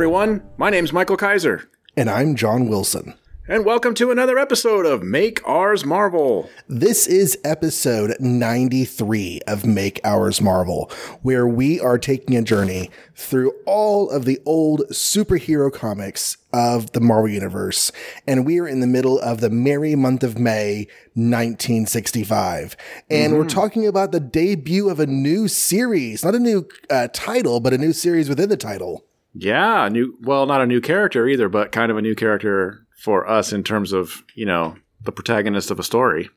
everyone. My name's Michael Kaiser. And I'm John Wilson. And welcome to another episode of Make Ours Marvel. This is episode 93 of Make Ours Marvel, where we are taking a journey through all of the old superhero comics of the Marvel Universe. And we are in the middle of the merry month of May, 1965. And mm-hmm. we're talking about the debut of a new series, not a new uh, title, but a new series within the title. Yeah, new well, not a new character either, but kind of a new character for us in terms of, you know, the protagonist of a story.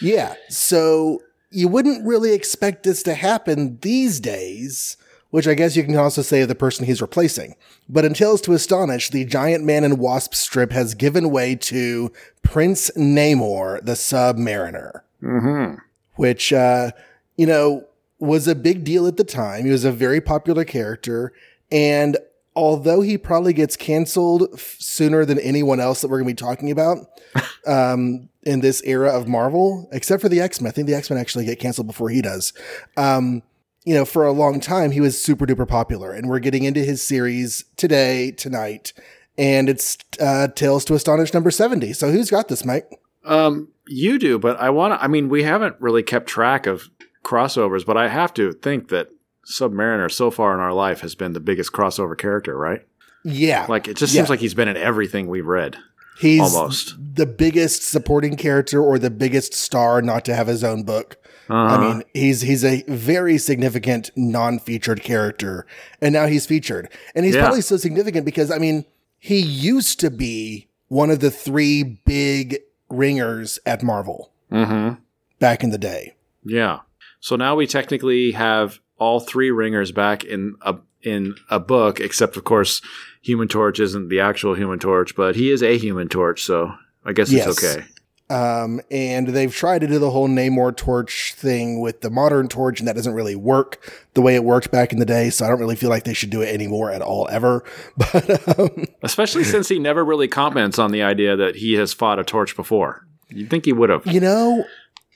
Yeah. So you wouldn't really expect this to happen these days, which I guess you can also say of the person he's replacing. But in Tales to Astonish, the Giant Man and Wasp strip has given way to Prince Namor, the Submariner. Mm-hmm. Which, uh, you know, was a big deal at the time. He was a very popular character. And although he probably gets canceled f- sooner than anyone else that we're going to be talking about um, in this era of Marvel, except for the X Men. I think the X Men actually get canceled before he does. Um, you know, for a long time, he was super duper popular, and we're getting into his series today, tonight, and it's uh, Tales to Astonish number 70. So who's got this, Mike? Um, you do, but I want to, I mean, we haven't really kept track of crossovers, but I have to think that Submariner so far in our life has been the biggest crossover character, right? Yeah. Like it just yeah. seems like he's been in everything we've read. He's almost the biggest supporting character or the biggest star not to have his own book. Uh-huh. I mean, he's he's a very significant non-featured character, and now he's featured, and he's yeah. probably so significant because I mean, he used to be one of the three big ringers at Marvel mm-hmm. back in the day. Yeah. So now we technically have all three ringers back in a in a book, except of course, Human Torch isn't the actual Human Torch, but he is a Human Torch, so I guess yes. it's okay. Um, and they've tried to do the whole Namor torch thing with the modern torch, and that doesn't really work the way it worked back in the day. So I don't really feel like they should do it anymore at all, ever. But um, especially since he never really comments on the idea that he has fought a torch before. You'd think he would have. You know,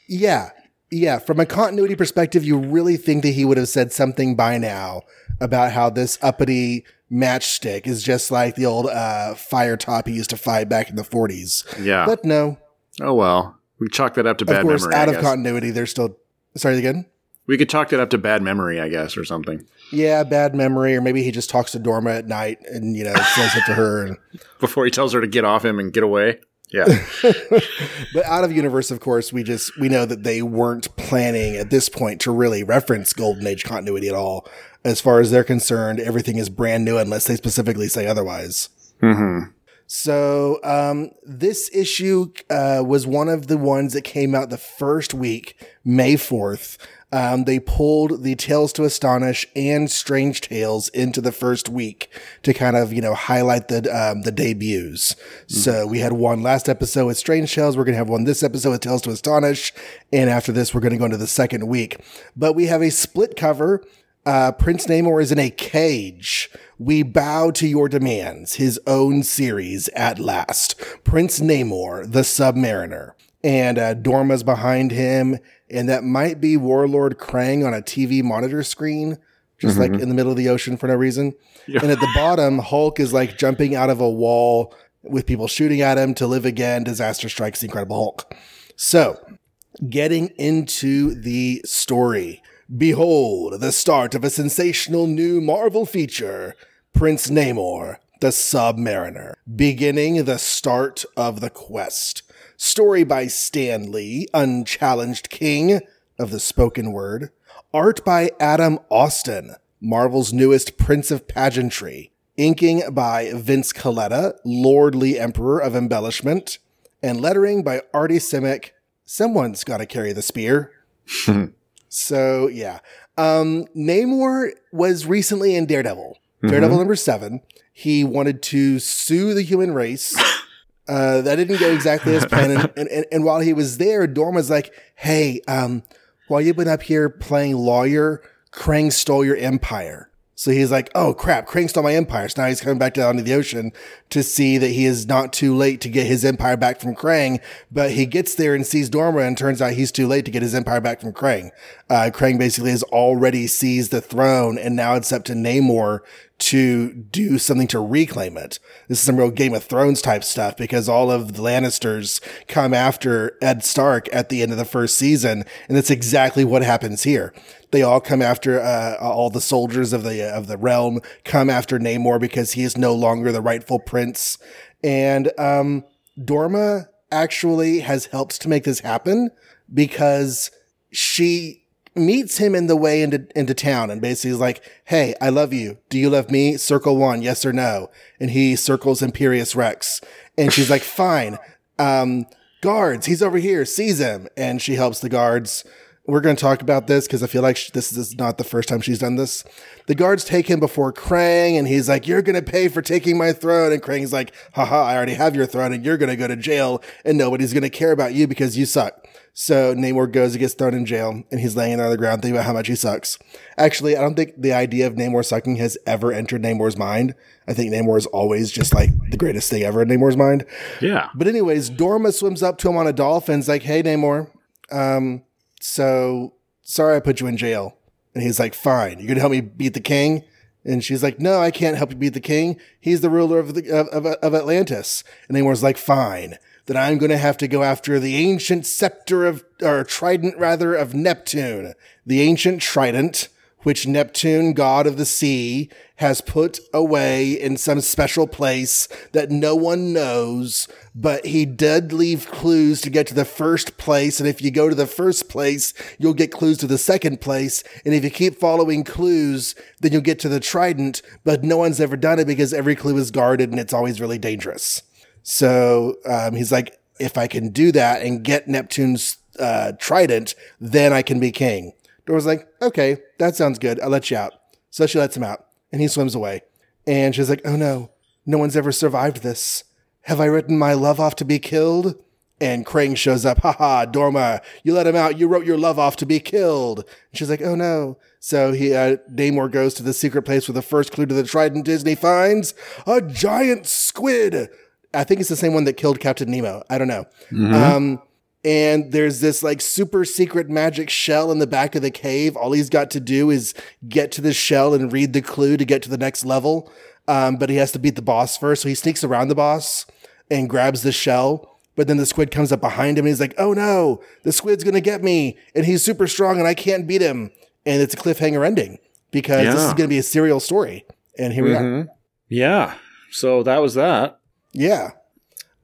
yeah, yeah, from a continuity perspective, you really think that he would have said something by now about how this uppity matchstick is just like the old uh, fire top he used to fight back in the 40s. Yeah. But no. Oh, well. We chalk that up to bad of course, memory. Out of continuity, they're still. Sorry again? We could chalk that up to bad memory, I guess, or something. Yeah, bad memory, or maybe he just talks to Dorma at night and, you know, says it to her. And- Before he tells her to get off him and get away. Yeah. but out of universe, of course, we just we know that they weren't planning at this point to really reference Golden Age continuity at all. As far as they're concerned, everything is brand new unless they specifically say otherwise. Mm-hmm. So um, this issue uh, was one of the ones that came out the first week, May fourth. Um, they pulled the Tales to Astonish and Strange Tales into the first week to kind of, you know, highlight the, um, the debuts. Mm-hmm. So we had one last episode with Strange Tales. We're going to have one this episode with Tales to Astonish. And after this, we're going to go into the second week. But we have a split cover. Uh, Prince Namor is in a cage. We bow to your demands. His own series at last. Prince Namor, the Submariner. And uh, Dorma's behind him and that might be Warlord Krang on a TV monitor screen, just mm-hmm. like in the middle of the ocean for no reason. Yeah. And at the bottom, Hulk is like jumping out of a wall with people shooting at him to live again. Disaster strikes the Incredible Hulk. So, getting into the story. Behold, the start of a sensational new Marvel feature Prince Namor, the Submariner, beginning the start of the quest. Story by Stan Lee, Unchallenged King of the Spoken Word. Art by Adam Austin, Marvel's newest Prince of Pageantry. Inking by Vince Colletta, Lordly Emperor of Embellishment. And lettering by Artie Simek, Someone's got to carry the spear. so, yeah. Um, Namor was recently in Daredevil. Daredevil mm-hmm. number seven. He wanted to sue the human race uh, that didn't go exactly as planned. And, and, and, while he was there, Dorma's like, hey, um, while you've been up here playing lawyer, Krang stole your empire. So he's like, oh crap, Krang stole my empire. So now he's coming back down to the ocean to see that he is not too late to get his empire back from Krang. But he gets there and sees Dorma and turns out he's too late to get his empire back from Krang. Uh, Krang basically has already seized the throne and now it's up to Namor to do something to reclaim it. This is some real Game of Thrones type stuff because all of the Lannisters come after Ned Stark at the end of the first season, and that's exactly what happens here. They all come after uh, all the soldiers of the of the realm come after Namor because he is no longer the rightful prince, and um, Dorma actually has helped to make this happen because she meets him in the way into, into town and basically is like, Hey, I love you. Do you love me? Circle one, yes or no. And he circles Imperius Rex and she's like, fine. Um, guards, he's over here, sees him. And she helps the guards. We're going to talk about this because I feel like this is not the first time she's done this. The guards take him before Krang and he's like, you're going to pay for taking my throne. And Krang's like, haha, I already have your throne and you're going to go to jail and nobody's going to care about you because you suck. So Namor goes and gets thrown in jail and he's laying there on the ground thinking about how much he sucks. Actually, I don't think the idea of Namor sucking has ever entered Namor's mind. I think Namor is always just like the greatest thing ever in Namor's mind. Yeah. But anyways, Dorma swims up to him on a dolphin's like, hey, Namor, um, so sorry I put you in jail. And he's like, fine, you're going to help me beat the king? And she's like, no, I can't help you beat the king. He's the ruler of, the, of, of, Atlantis. And Namor's like, fine then I'm going to have to go after the ancient scepter of, or trident rather, of Neptune. The ancient trident, which Neptune, god of the sea, has put away in some special place that no one knows, but he did leave clues to get to the first place. And if you go to the first place, you'll get clues to the second place. And if you keep following clues, then you'll get to the trident, but no one's ever done it because every clue is guarded and it's always really dangerous. So um, he's like, if I can do that and get Neptune's uh, trident, then I can be king. Dorma's like, okay, that sounds good. I'll let you out. So she lets him out and he swims away. And she's like, oh no, no one's ever survived this. Have I written my love off to be killed? And Krang shows up. Haha, Dorma, you let him out. You wrote your love off to be killed. And she's like, oh no. So he, uh, Namor goes to the secret place where the first clue to the trident is and he finds a giant squid I think it's the same one that killed Captain Nemo. I don't know. Mm-hmm. Um, and there's this like super secret magic shell in the back of the cave. All he's got to do is get to the shell and read the clue to get to the next level. Um, but he has to beat the boss first. So he sneaks around the boss and grabs the shell. But then the squid comes up behind him and he's like, oh no, the squid's going to get me. And he's super strong and I can't beat him. And it's a cliffhanger ending because yeah. this is going to be a serial story. And here mm-hmm. we are. Mm-hmm. Yeah. So that was that. Yeah.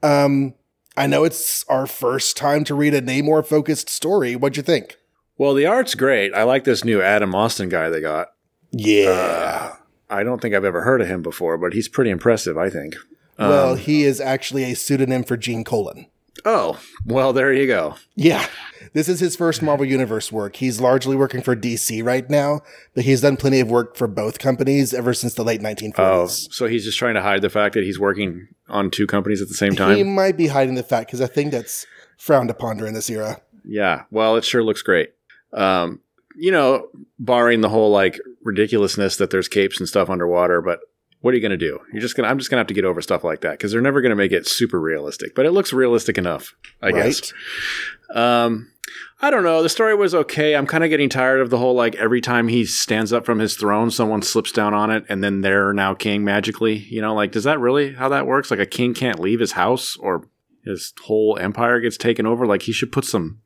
Um, I know it's our first time to read a Namor focused story. What'd you think? Well, the art's great. I like this new Adam Austin guy they got. Yeah. Uh, I don't think I've ever heard of him before, but he's pretty impressive, I think. Well, um, he is actually a pseudonym for Gene Colan. Oh, well, there you go. Yeah. This is his first Marvel Universe work. He's largely working for DC right now, but he's done plenty of work for both companies ever since the late 1940s. Oh, so he's just trying to hide the fact that he's working on two companies at the same time? He might be hiding the fact because I think that's frowned upon during this era. Yeah. Well, it sure looks great. Um, you know, barring the whole like ridiculousness that there's capes and stuff underwater, but what are you going to do? You're just going to, I'm just going to have to get over stuff like that because they're never going to make it super realistic, but it looks realistic enough, I right. guess. Um, I don't know. The story was okay. I'm kind of getting tired of the whole like every time he stands up from his throne, someone slips down on it and then they're now king magically. You know, like, does that really how that works? Like, a king can't leave his house or his whole empire gets taken over? Like, he should put some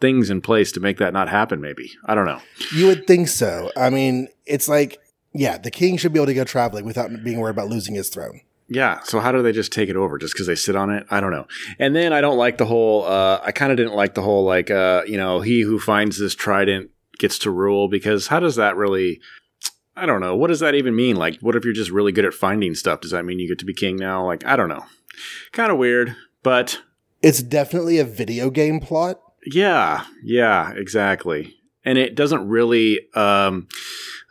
things in place to make that not happen, maybe. I don't know. You would think so. I mean, it's like yeah, the king should be able to go traveling without being worried about losing his throne. Yeah. So how do they just take it over just because they sit on it? I don't know. And then I don't like the whole. Uh, I kind of didn't like the whole like uh, you know he who finds this trident gets to rule because how does that really? I don't know. What does that even mean? Like, what if you're just really good at finding stuff? Does that mean you get to be king now? Like, I don't know. Kind of weird, but it's definitely a video game plot. Yeah. Yeah. Exactly. And it doesn't really. Um,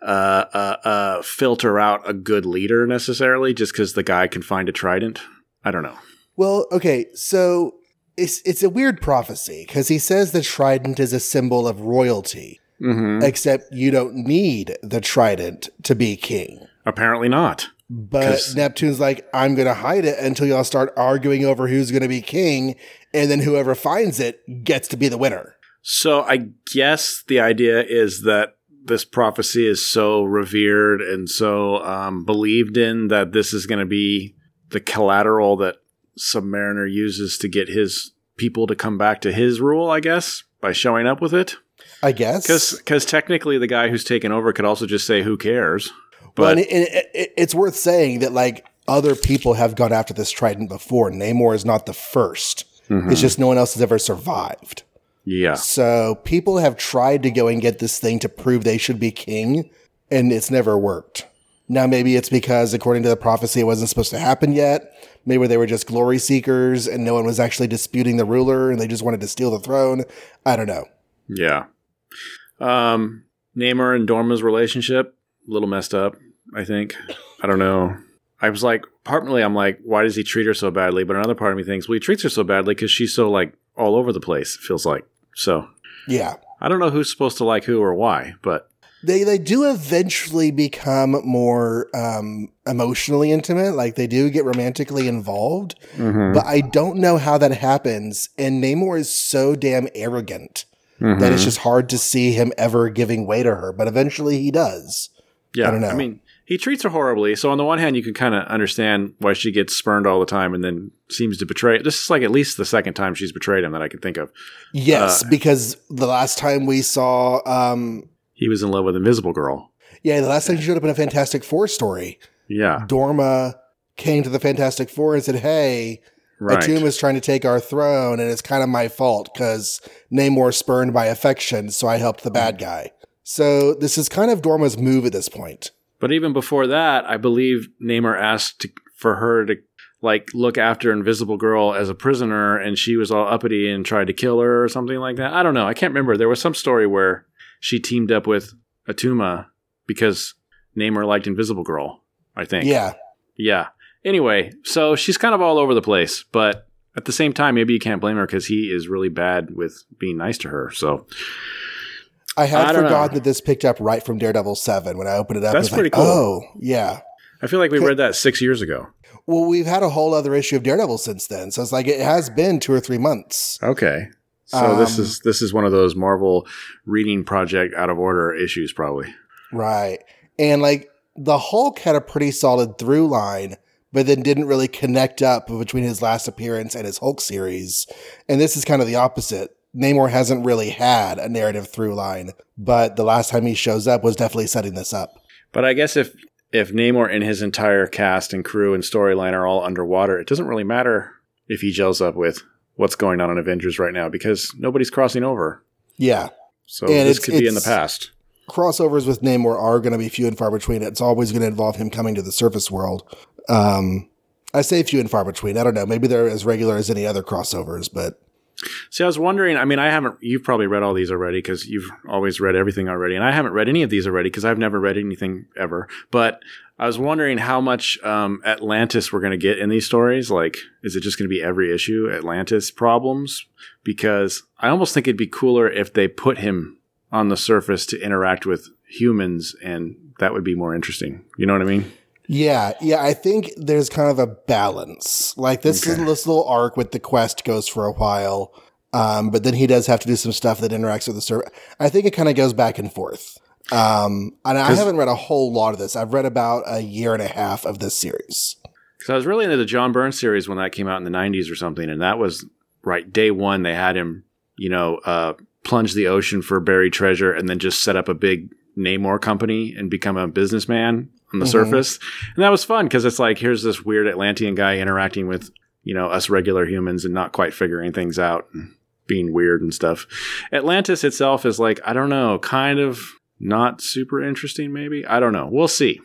uh, uh, uh, filter out a good leader necessarily just because the guy can find a trident. I don't know. Well, okay, so it's it's a weird prophecy because he says the trident is a symbol of royalty, mm-hmm. except you don't need the trident to be king. Apparently not. But Neptune's like, I'm going to hide it until y'all start arguing over who's going to be king, and then whoever finds it gets to be the winner. So I guess the idea is that this prophecy is so revered and so um, believed in that this is going to be the collateral that Submariner uses to get his people to come back to his rule, I guess, by showing up with it. I guess because technically the guy who's taken over could also just say, "Who cares?" But well, and it, it, it's worth saying that like other people have gone after this trident before. Namor is not the 1st mm-hmm. It's just no one else has ever survived. Yeah. So people have tried to go and get this thing to prove they should be king, and it's never worked. Now, maybe it's because, according to the prophecy, it wasn't supposed to happen yet. Maybe they were just glory seekers and no one was actually disputing the ruler and they just wanted to steal the throne. I don't know. Yeah. Um, Namor and Dorma's relationship, a little messed up, I think. I don't know. I was like, partly I'm like, why does he treat her so badly? But another part of me thinks, well, he treats her so badly because she's so like all over the place, it feels like. So, yeah. I don't know who's supposed to like who or why, but they they do eventually become more um, emotionally intimate. Like they do get romantically involved, mm-hmm. but I don't know how that happens. And Namor is so damn arrogant mm-hmm. that it's mm-hmm. just hard to see him ever giving way to her. But eventually he does. Yeah, I don't know. I mean, he treats her horribly. So on the one hand, you can kind of understand why she gets spurned all the time, and then seems to betray. This is like at least the second time she's betrayed him that I can think of. Yes, uh, because the last time we saw um, he was in love with Invisible Girl. Yeah, the last time she showed up in a Fantastic Four story. Yeah. Dorma came to the Fantastic Four and said, Hey, right. Attuma is trying to take our throne, and it's kind of my fault because Namor spurned my affection, so I helped the bad guy. So this is kind of Dorma's move at this point. But even before that, I believe Namor asked to, for her to like look after Invisible Girl as a prisoner, and she was all uppity and tried to kill her or something like that. I don't know. I can't remember. There was some story where she teamed up with Attuma because Namor liked Invisible Girl, I think. Yeah. Yeah. Anyway, so she's kind of all over the place, but at the same time, maybe you can't blame her because he is really bad with being nice to her. So I had I forgotten that this picked up right from Daredevil 7 when I opened it up. That's pretty like, cool. Oh, yeah. I feel like we read that six years ago. Well, we've had a whole other issue of Daredevil since then. So it's like it has been two or three months. Okay. So um, this is this is one of those Marvel reading project out of order issues, probably. Right, and like the Hulk had a pretty solid through line, but then didn't really connect up between his last appearance and his Hulk series. And this is kind of the opposite. Namor hasn't really had a narrative through line, but the last time he shows up was definitely setting this up. But I guess if if Namor and his entire cast and crew and storyline are all underwater, it doesn't really matter if he gels up with what's going on in Avengers right now because nobody's crossing over. Yeah. So and this could be in the past. Crossovers with Namor are going to be few and far between. It's always going to involve him coming to the surface world. Um, I say few and far between. I don't know. Maybe they're as regular as any other crossovers, but. See, I was wondering. I mean, I haven't. You've probably read all these already because you've always read everything already, and I haven't read any of these already because I've never read anything ever. But I was wondering how much um, Atlantis we're going to get in these stories. Like, is it just going to be every issue Atlantis problems? Because I almost think it'd be cooler if they put him on the surface to interact with humans, and that would be more interesting. You know what I mean? Yeah, yeah. I think there's kind of a balance. Like this, okay. this little arc with the quest goes for a while, um, but then he does have to do some stuff that interacts with the server. I think it kind of goes back and forth. Um, and I haven't read a whole lot of this. I've read about a year and a half of this series. Because I was really into the John Byrne series when that came out in the 90s or something. And that was right day one. They had him, you know, uh, plunge the ocean for buried treasure and then just set up a big Namor company and become a businessman on the mm-hmm. surface. And that was fun because it's like, here's this weird Atlantean guy interacting with, you know, us regular humans and not quite figuring things out and being weird and stuff. Atlantis itself is like, I don't know, kind of not super interesting maybe? I don't know. We'll see.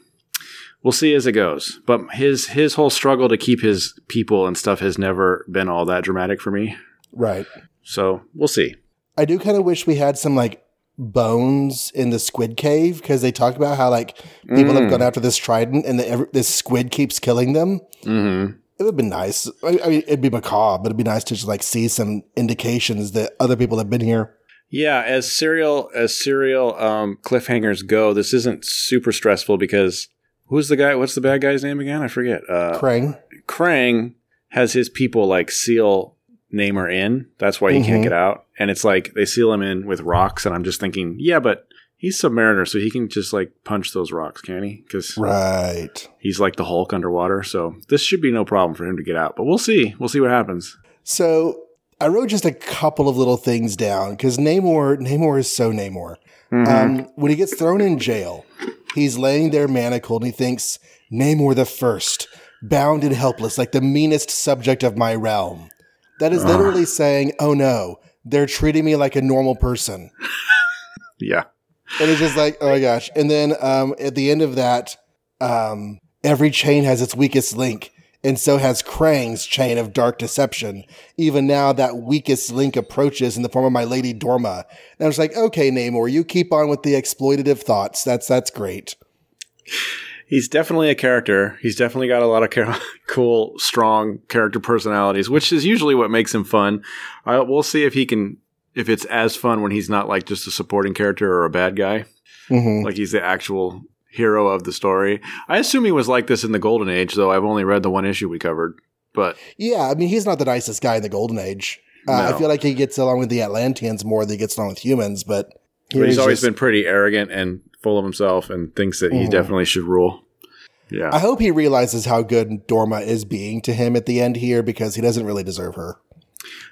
We'll see as it goes. But his his whole struggle to keep his people and stuff has never been all that dramatic for me. Right. So we'll see. I do kind of wish we had some like bones in the squid cave because they talked about how like people mm. have gone after this trident and the, this squid keeps killing them mm-hmm. it would be nice I, I mean it'd be macabre but it'd be nice to just like see some indications that other people have been here yeah, as serial as serial um, cliffhangers go, this isn't super stressful because who's the guy? What's the bad guy's name again? I forget. Uh, Krang. Krang has his people like seal Namor in. That's why he mm-hmm. can't get out. And it's like they seal him in with rocks. And I'm just thinking, yeah, but he's Submariner, so he can just like punch those rocks, can he? Because Right. he's like the Hulk underwater. So this should be no problem for him to get out. But we'll see. We'll see what happens. So I wrote just a couple of little things down because Namor, Namor is so Namor. Um, when he gets thrown in jail, he's laying there manacled and he thinks, Namor the First, bound and helpless, like the meanest subject of my realm. That is literally saying, oh no, they're treating me like a normal person. Yeah. And it's just like, oh my gosh. And then um, at the end of that, um, every chain has its weakest link. And so has Krang's chain of dark deception. Even now, that weakest link approaches in the form of my lady Dorma. And I was like, okay, Namor, you keep on with the exploitative thoughts. That's that's great. He's definitely a character. He's definitely got a lot of char- cool, strong character personalities, which is usually what makes him fun. I, we'll see if he can, if it's as fun when he's not like just a supporting character or a bad guy. Mhm. like he's the actual hero of the story. I assume he was like this in the Golden Age, though I've only read the one issue we covered. But Yeah, I mean, he's not the nicest guy in the Golden Age. Uh, No. I feel like he gets along with the Atlanteans more than he gets along with humans, but he's always just- been pretty arrogant and full of himself and thinks that he Mhm. definitely should rule. Yeah. I hope he realizes how good Dorma is being to him at the end here because he doesn't really deserve her.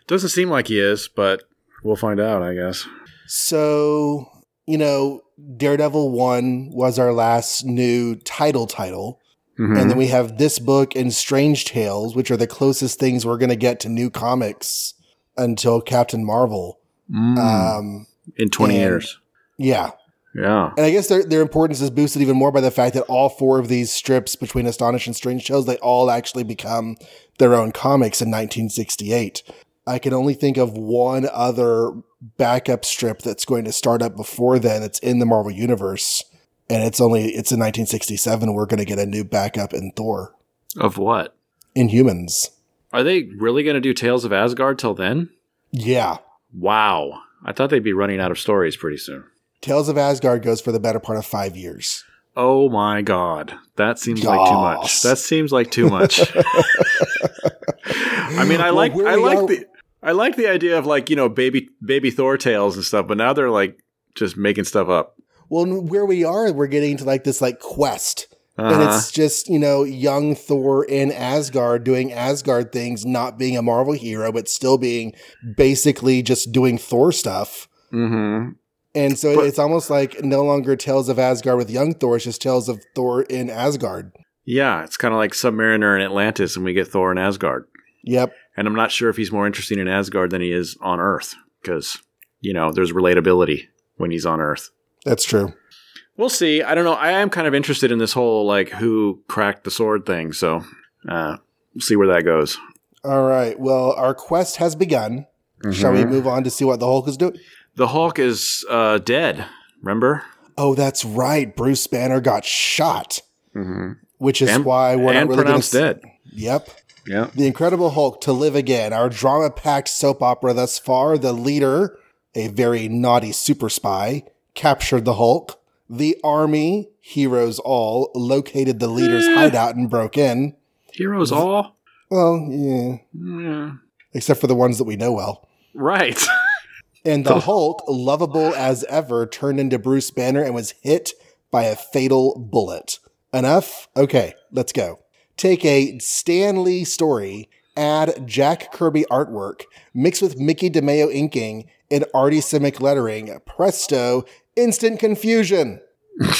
Doesn't seem like he is, but we'll find out, I guess. So, you know, Daredevil 1 was our last new title title. Mhm. And then we have this book and Strange Tales, which are the closest things we're going to get to new comics until Captain Marvel. Mm. Um, in 20 and- years. yeah. Yeah. And I guess their, their importance is boosted even more by the fact that all four of these strips between Astonish and Strange Tales, they all actually become their own comics in 1968. I can only think of one other backup strip that's going to start up before then. It's in the Marvel Universe. And it's only, it's in 1967. We're going to get a new backup in Thor. Of what? Inhumans. Are they really going to do Tales of Asgard till then? Yeah. Wow. I thought they'd be running out of stories pretty soon. Tales of Asgard goes for the better part of five years. Oh my god. That seems like too much. That seems like too much. I mean, I Well, like I like are- the I like the idea of like, you know, baby baby Thor tales and stuff, but now they're like just making stuff up. Well, where we are, we're getting to like this like quest And Uh-huh. it's just, you know, young Thor in Asgard doing Asgard things, not being a Marvel hero, but still being basically just doing Thor stuff. hmm And so But- it's almost like no longer Tales of Asgard with young Thor, it's just Tales of Thor in Asgard. Yeah, it's kind of like Submariner and Atlantis, and we get Thor in Asgard. Yep. And I'm not sure if he's more interesting in Asgard than he is on Earth, because you know there's relatability when he's on Earth. That's true. We'll see. I don't know. I am kind of interested in this whole like who cracked the sword thing. So uh, we'll see where that goes. All right. Well, our quest has begun. Shall we Mhm. move on to see what the Hulk is doing? The Hulk is uh, dead. Remember? Oh, that's right. Bruce Banner got shot, Mm-hmm. which is And- why we're not really pronounced dead. Yep. Yeah. The Incredible Hulk to live again, our drama packed soap opera thus far. The leader, a very naughty super spy, captured the Hulk. The army, heroes all, located the leader's Eh. hideout and broke in. Heroes all. Well, yeah, Yeah. except for the ones that we know well. Right. And the Hulk, lovable as ever, turned into Bruce Banner and was hit by a fatal bullet. Enough? Okay, let's go. Take a Stan Lee story, add Jack Kirby artwork, mix with Mickey DeMeo inking and Artie Simek lettering. Presto, instant confusion.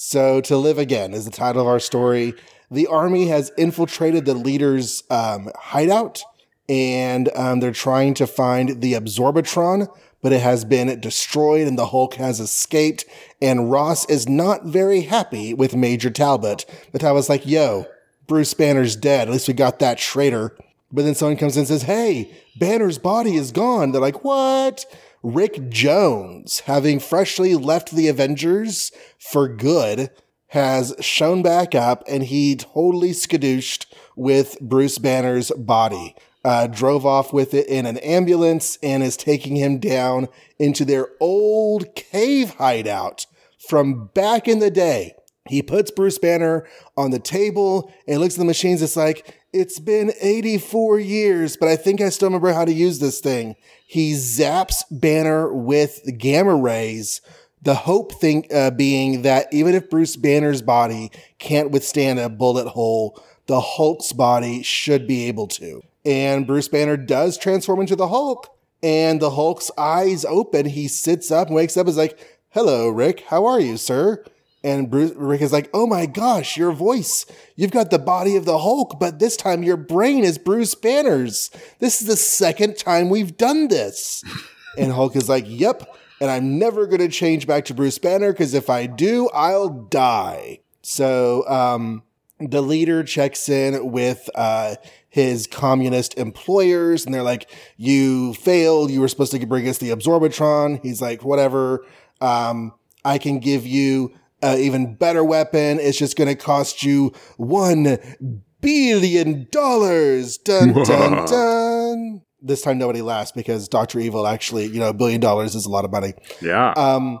So, To Live Again is the title of our story. The army has infiltrated the leader's um, hideout and um, they're trying to find the Absorbitron, but it has been destroyed and the Hulk has escaped. And Ross is not very happy with Major Talbot. But I was like, yo, Bruce Banner's dead. At least we got that traitor. But then someone comes in and says, hey, Banner's body is gone. They're like, what? Rick Jones, having freshly left the Avengers for good, has shown back up and he totally skadooshed with Bruce Banner's body. Uh, drove off with it in an ambulance and is taking him down into their old cave hideout from back in the day. He puts Bruce Banner on the table and looks at the machines. It's like, it's been 84 years, but I think I still remember how to use this thing. He zaps Banner with gamma rays, The hope thing uh, being that even if Bruce Banner's body can't withstand a bullet hole, the Hulk's body should be able to. And Bruce Banner does transform into the Hulk, and the Hulk's eyes open. He sits up wakes up. Is like, "Hello, Rick. How are you, sir?" And Bruce, Rick is like, "Oh my gosh, your voice! You've got the body of the Hulk, but this time your brain is Bruce Banner's. This is the second time we've done this." and Hulk is like, "Yep." And I'm never going to change back to Bruce Banner because if I do, I'll die. So, um, the leader checks in with uh, his communist employers and they're like, You failed. You were supposed to bring us the Absorbitron. He's like, Whatever. Um, I can give you an even better weapon. It's just going to cost you one billion dollars. Dun, dun, dun. This time nobody laughs because Dr. Evil actually, you know, a billion dollars is a lot of money. Yeah. Um,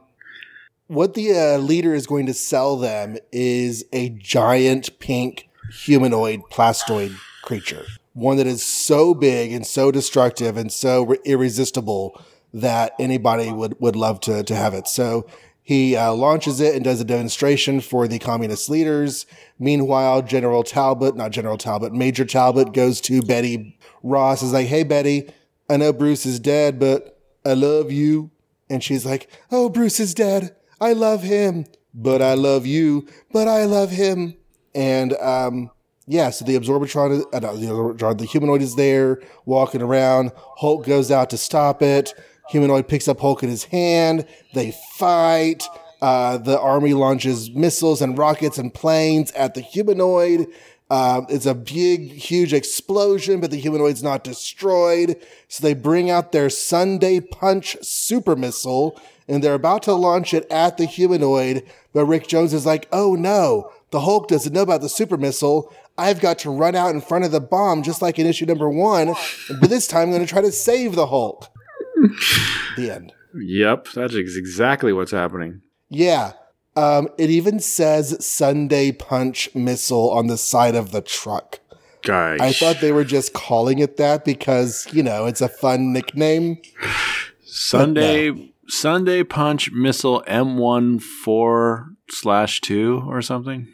what the uh, leader is going to sell them is a giant pink humanoid plastoid creature. One that is so big and so destructive and so re- irresistible that anybody would, would love to, to have it. So he uh, launches it and does a demonstration for the communist leaders. Meanwhile, General Talbot, not General Talbot, Major Talbot goes to Betty Ross, is like, Hey, Betty, I know Bruce is dead, but I love you. And she's like, Oh, Bruce is dead. I love him, but I love you, but I love him. And um, yeah, so the Absorbitron, uh, the, Absorbitron, the humanoid is there walking around. Hulk goes out to stop it. Humanoid picks up Hulk in his hand. They fight. Uh, the army launches missiles and rockets and planes at the humanoid. Uh, it's a big, huge explosion, but the humanoid's not destroyed. So they bring out their Sunday Punch super missile and they're about to launch it at the humanoid. But Rick Jones is like, oh no, the Hulk doesn't know about the super missile. I've got to run out in front of the bomb, just like in issue number one. But this time I'm going to try to save the Hulk. the end. Yep, that's exactly what's happening. Yeah. Um, it even says Sunday Punch missile on the side of the truck. Guys. I thought they were just calling it that because, you know, it's a fun nickname. Sunday no. Sunday Punch Missile M1 4 slash 2 or something.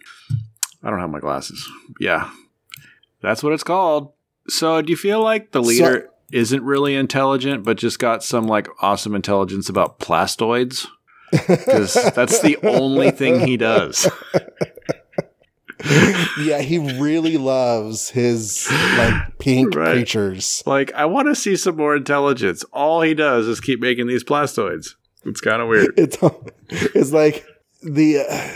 I don't have my glasses. Yeah. That's what it's called. So do you feel like the leader so, isn't really intelligent, but just got some like awesome intelligence about plastoids? Because that's the only thing he does. yeah, he really loves his like pink right. creatures. Like, I want to see some more intelligence. All he does is keep making these plastoids. It's kind of weird. It's it's like the uh,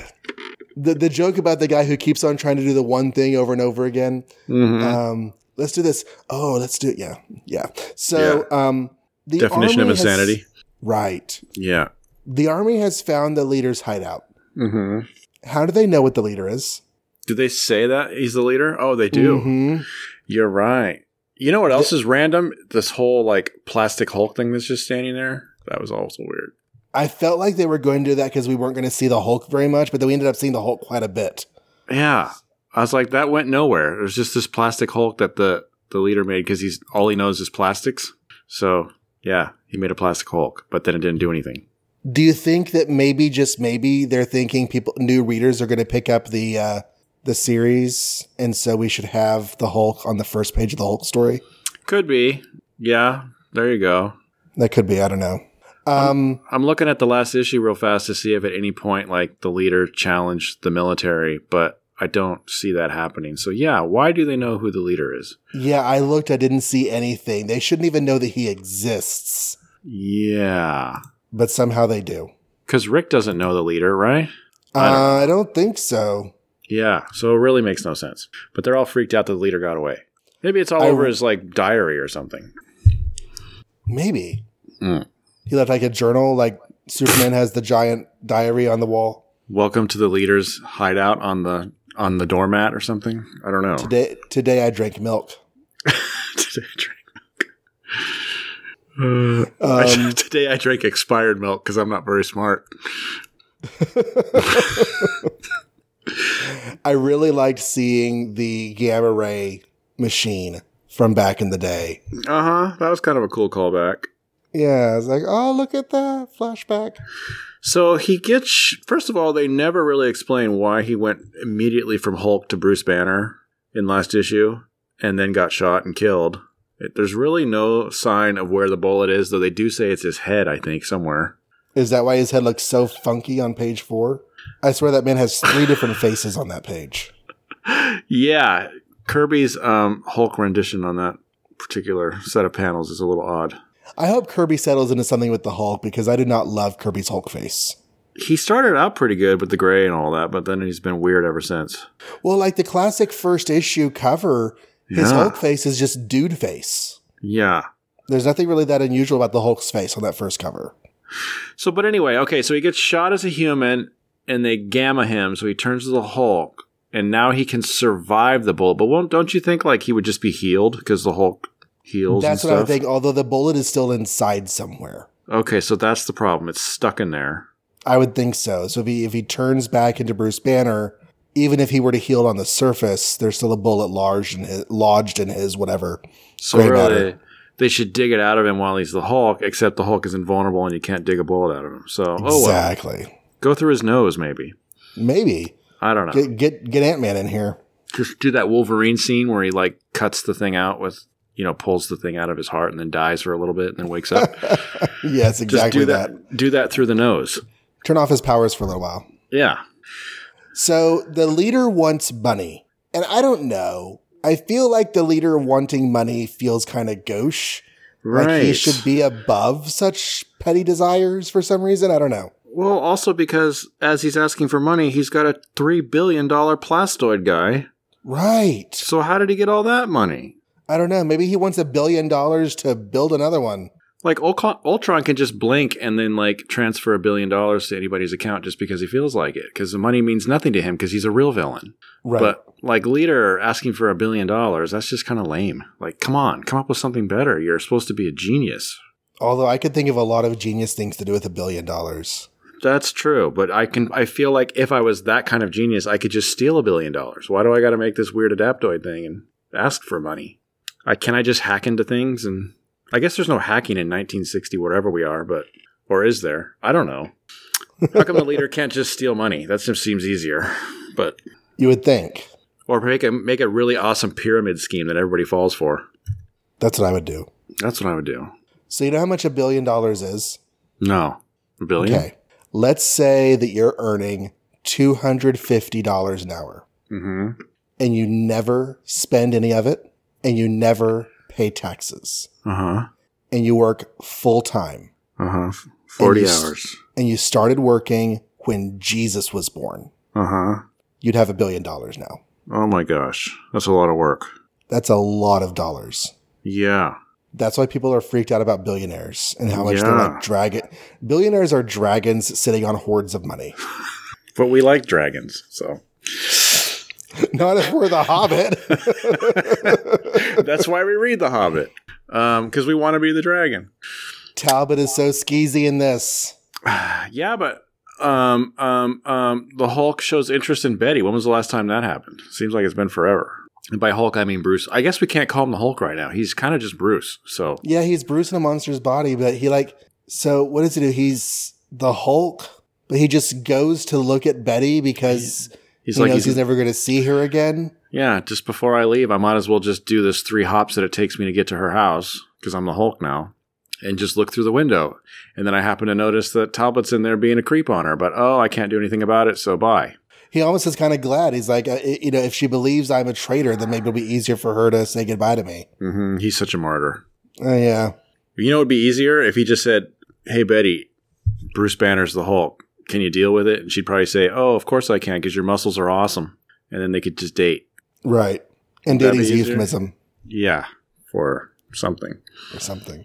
the the joke about the guy who keeps on trying to do the one thing over and over again. Mm-hmm. Um, let's do this. Oh, let's do it. Yeah, yeah. So, yeah. um, the definition of insanity. Has, right. Yeah. The army has found the leader's hideout. Mm-hmm. How do they know what the leader is? Do they say that he's the leader? Oh, they do. Mm-hmm. You're right. You know what else is random? This whole like plastic Hulk thing that's just standing there. That was also weird. I felt like they were going to do that because we weren't going to see the Hulk very much, but then we ended up seeing the Hulk quite a bit. Yeah, I was like, that went nowhere. It was just this plastic Hulk that the the leader made because he's all he knows is plastics. So yeah, he made a plastic Hulk, but then it didn't do anything. Do you think that maybe just maybe they're thinking people new readers are going to pick up the uh, the series, and so we should have the Hulk on the first page of the Hulk story? Could be. Yeah, there you go. That could be. I don't know. Um, I'm, I'm, looking at the last issue real fast to see if at any point like the leader challenged the military, but I don't see that happening. So yeah, why do they know who the leader is? Yeah, I looked. I didn't see anything. They shouldn't even know that he exists. Yeah, but somehow they do. Because Rick doesn't know the leader, right? I don't, uh, I don't think so. Yeah, so it really makes no sense. But they're all freaked out that the leader got away. Maybe it's all I, over his like diary or something. Maybe. Mm. He left like a journal, like Superman has the giant diary on the wall. Welcome to the leader's hideout on the on the doormat or something. I don't know. Today, today I drank milk. today I drank milk. Uh, um, today I drank expired milk because I'm not very smart. I really liked seeing the gamma ray machine from back in the day. Uh huh. That was kind of a cool callback. Yeah, I was like, oh, look at that flashback. So he gets. First of all, they never really explain why he went immediately from Hulk to Bruce Banner in last issue, and then got shot and killed. It, there's really no sign of where the bullet is, though they do say it's his head. I think somewhere. Is that why his head looks so funky on page four? I swear that man has three different faces on that page. Yeah, Kirby's um, Hulk rendition on that particular set of panels is a little odd. I hope Kirby settles into something with the Hulk because I do not love Kirby's Hulk face. He started out pretty good with the gray and all that, but then he's been weird ever since. Well, like the classic first issue cover, his Yeah. Hulk face is just dude face. Yeah. There's nothing really that unusual about the Hulk's face on that first cover. So, but anyway, okay, so he gets shot as a human and they gamma him, so he turns to the Hulk, and now he can survive the bullet. But won't, don't you think like he would just be healed because the Hulk heals That's what I think, although the bullet is still inside somewhere. Okay, so that's the problem. It's stuck in there. I would think so. So if he if he turns back into Bruce Banner, even if he were to heal on the surface, there's still a bullet lodged in his, lodged in his whatever. So really, matter. they should dig it out of him while he's the Hulk. Except the Hulk is invulnerable and you can't dig a bullet out of him. So oh well, exactly. Go through his nose maybe. Maybe I don't know. get get get Ant Man in here. Just do that Wolverine scene where he like cuts the thing out with you know pulls the thing out of his heart and then dies for a little bit and then wakes up. Yes, exactly do that. that. Do that through the nose. Turn off his powers for a little while. Yeah. So the leader wants money, and I don't know. I feel like the leader wanting money feels kind of gauche. Right. Like he should be above such petty desires for some reason. I don't know. Well, also because as he's asking for money, he's got a three billion dollar plastoid guy. Right. So how did he get all that money? I don't know. Maybe he wants a billion dollars to build another one. Like Ultron can just blink and then like transfer a billion dollars to anybody's account just because he feels like it. Because the money means nothing to him because he's a real villain. Right. But like leader asking for a billion dollars, that's just kind of lame. Like, come on, come up with something better. You're supposed to be a genius. Although I could think of a lot of genius things to do with a billion dollars. That's true, but I can. I feel like if I was that kind of genius, I could just steal a billion dollars. Why do I got to make this weird adaptoid thing and ask for money? I can I just hack into things and I guess there's no hacking in 1960 wherever we are, but or is there? I don't know. How come the leader can't just steal money? That just seems easier. But You would think. or make a make a really awesome pyramid scheme that everybody falls for. That's what I would do. That's what I would do. So you know how much a billion dollars is? No, a billion. Okay. Let's say that you're earning $250 an hour Mm-hmm. and you never spend any of it and you never pay taxes Uh huh. and you work full time Uh huh. Forty And you s- hours. and you started working when Jesus was born, Uh huh. you'd have a billion dollars now. Oh my gosh, that's a lot of work. That's a lot of dollars. Yeah. That's why people are freaked out about billionaires and how much they're Yeah. like dragon. Billionaires are dragons sitting on hoards of money. But we like dragons, so Not if we're the Hobbit. that's why we read The Hobbit, because we want to be the dragon. Talbot is so skeezy in this. Yeah, but um, um, um, the Hulk shows interest in Betty. When was the last time that happened? Seems like it's been forever. And by Hulk, I mean Bruce. I guess we can't call him the Hulk right now. He's kind of just Bruce. So Yeah, he's Bruce in a monster's body, but he like so what does he do? He's the Hulk, but he just goes to look at Betty because he's he like, knows he's, he's never going to see her again. yeah. Just before I leave, I might as well just do this three hops that it takes me to get to her house because I'm the Hulk now, and just look through the window. And then I happen to notice that Talbot's in there being a creep on her. But oh, I can't do anything about it. So bye. He almost is kind of glad. He's like, uh, you know, if she believes I'm a traitor, then maybe it'll be easier for her to say goodbye to me. hmm He's such a martyr. Oh yeah, You know, it would be easier if he just said, "Hey, Betty, Bruce Banner's the Hulk. Can you deal with it?" And she'd probably say, "Oh, of course I can, because your muscles are awesome." And then they could just date. right. And That'd Diddy's euphemism Yeah, for something. or something.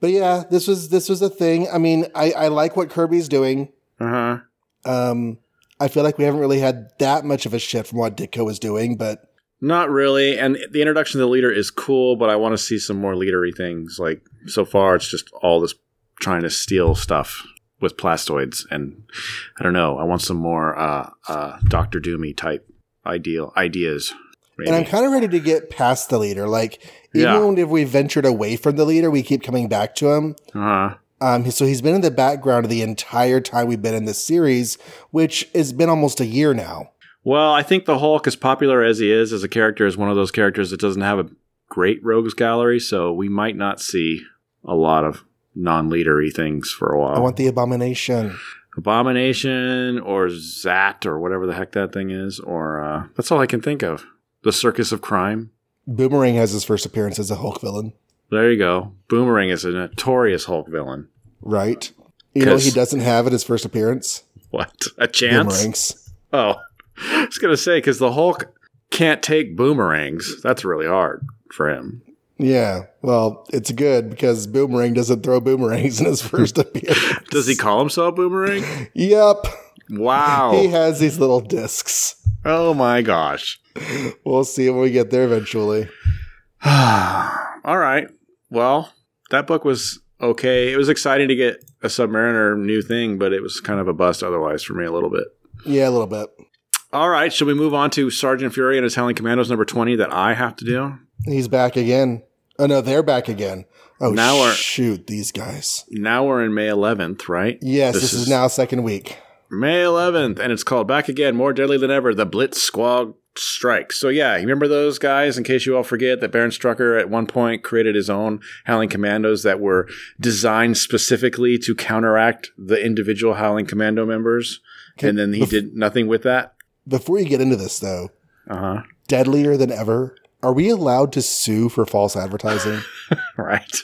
But yeah, this was this was a thing. I mean, I, I like what Kirby's doing. Uh huh. Um, I feel like we haven't really had that much of a shift from what Ditko was doing, but Not really. And the introduction to the leader is cool, but I want to see some more leadery things. Like so far, it's just all this trying to steal stuff with plastoids, and I don't know. I want some more uh, uh, Doctor Doomy type ideal ideas. Maybe. and I'm kind of ready to get past the leader. Like even Yeah. if we ventured away from the leader, we keep coming back to him. uh-huh. Um, so he's been in the background the entire time we've been in this series, which has been almost a year now. Well, I think the Hulk, as popular as he is as a character, is one of those characters that doesn't have a great rogues gallery, so we might not see a lot of non-leadery things for a while. I want the abomination. Abomination or Zat or whatever the heck that thing is, or uh, that's all I can think of. The Circus of Crime. Boomerang has his first appearance as a Hulk villain. There you go. Boomerang is a notorious Hulk villain. Right. You know he doesn't have at his first appearance? What? A chance? Boomerangs. Oh, I was gonna say because the Hulk can't take boomerangs. That's really hard for him. Yeah. Well, it's good because Boomerang doesn't throw boomerangs in his first appearance. Does he call himself Boomerang? Yep. Wow. He has these little discs. oh my gosh. We'll see when we get there eventually. All right. Well, that book was okay. It was exciting to get a Submariner new thing, but it was kind of a bust otherwise for me a little bit. Yeah, a little bit. All right. Shall we move on to Sergeant Fury and his Howling Commandos number 20 that I have to do? He's back again. Oh no, they're back again. Oh Now we're- shoot, these guys. Now we're in May 11th, right? Yes, this, is, now second week. May 11th, and it's called Back Again, More Deadly Than Ever, The Blitz Squad Strikes. So, yeah, you remember those guys, in case you all forget, that Baron Strucker at one point created his own Howling Commandos that were designed specifically to counteract the individual Howling Commando members. Okay, And then he bef- did nothing with that. Before you get into this though, Uh huh. deadlier than ever. Are we allowed to sue for false advertising? right.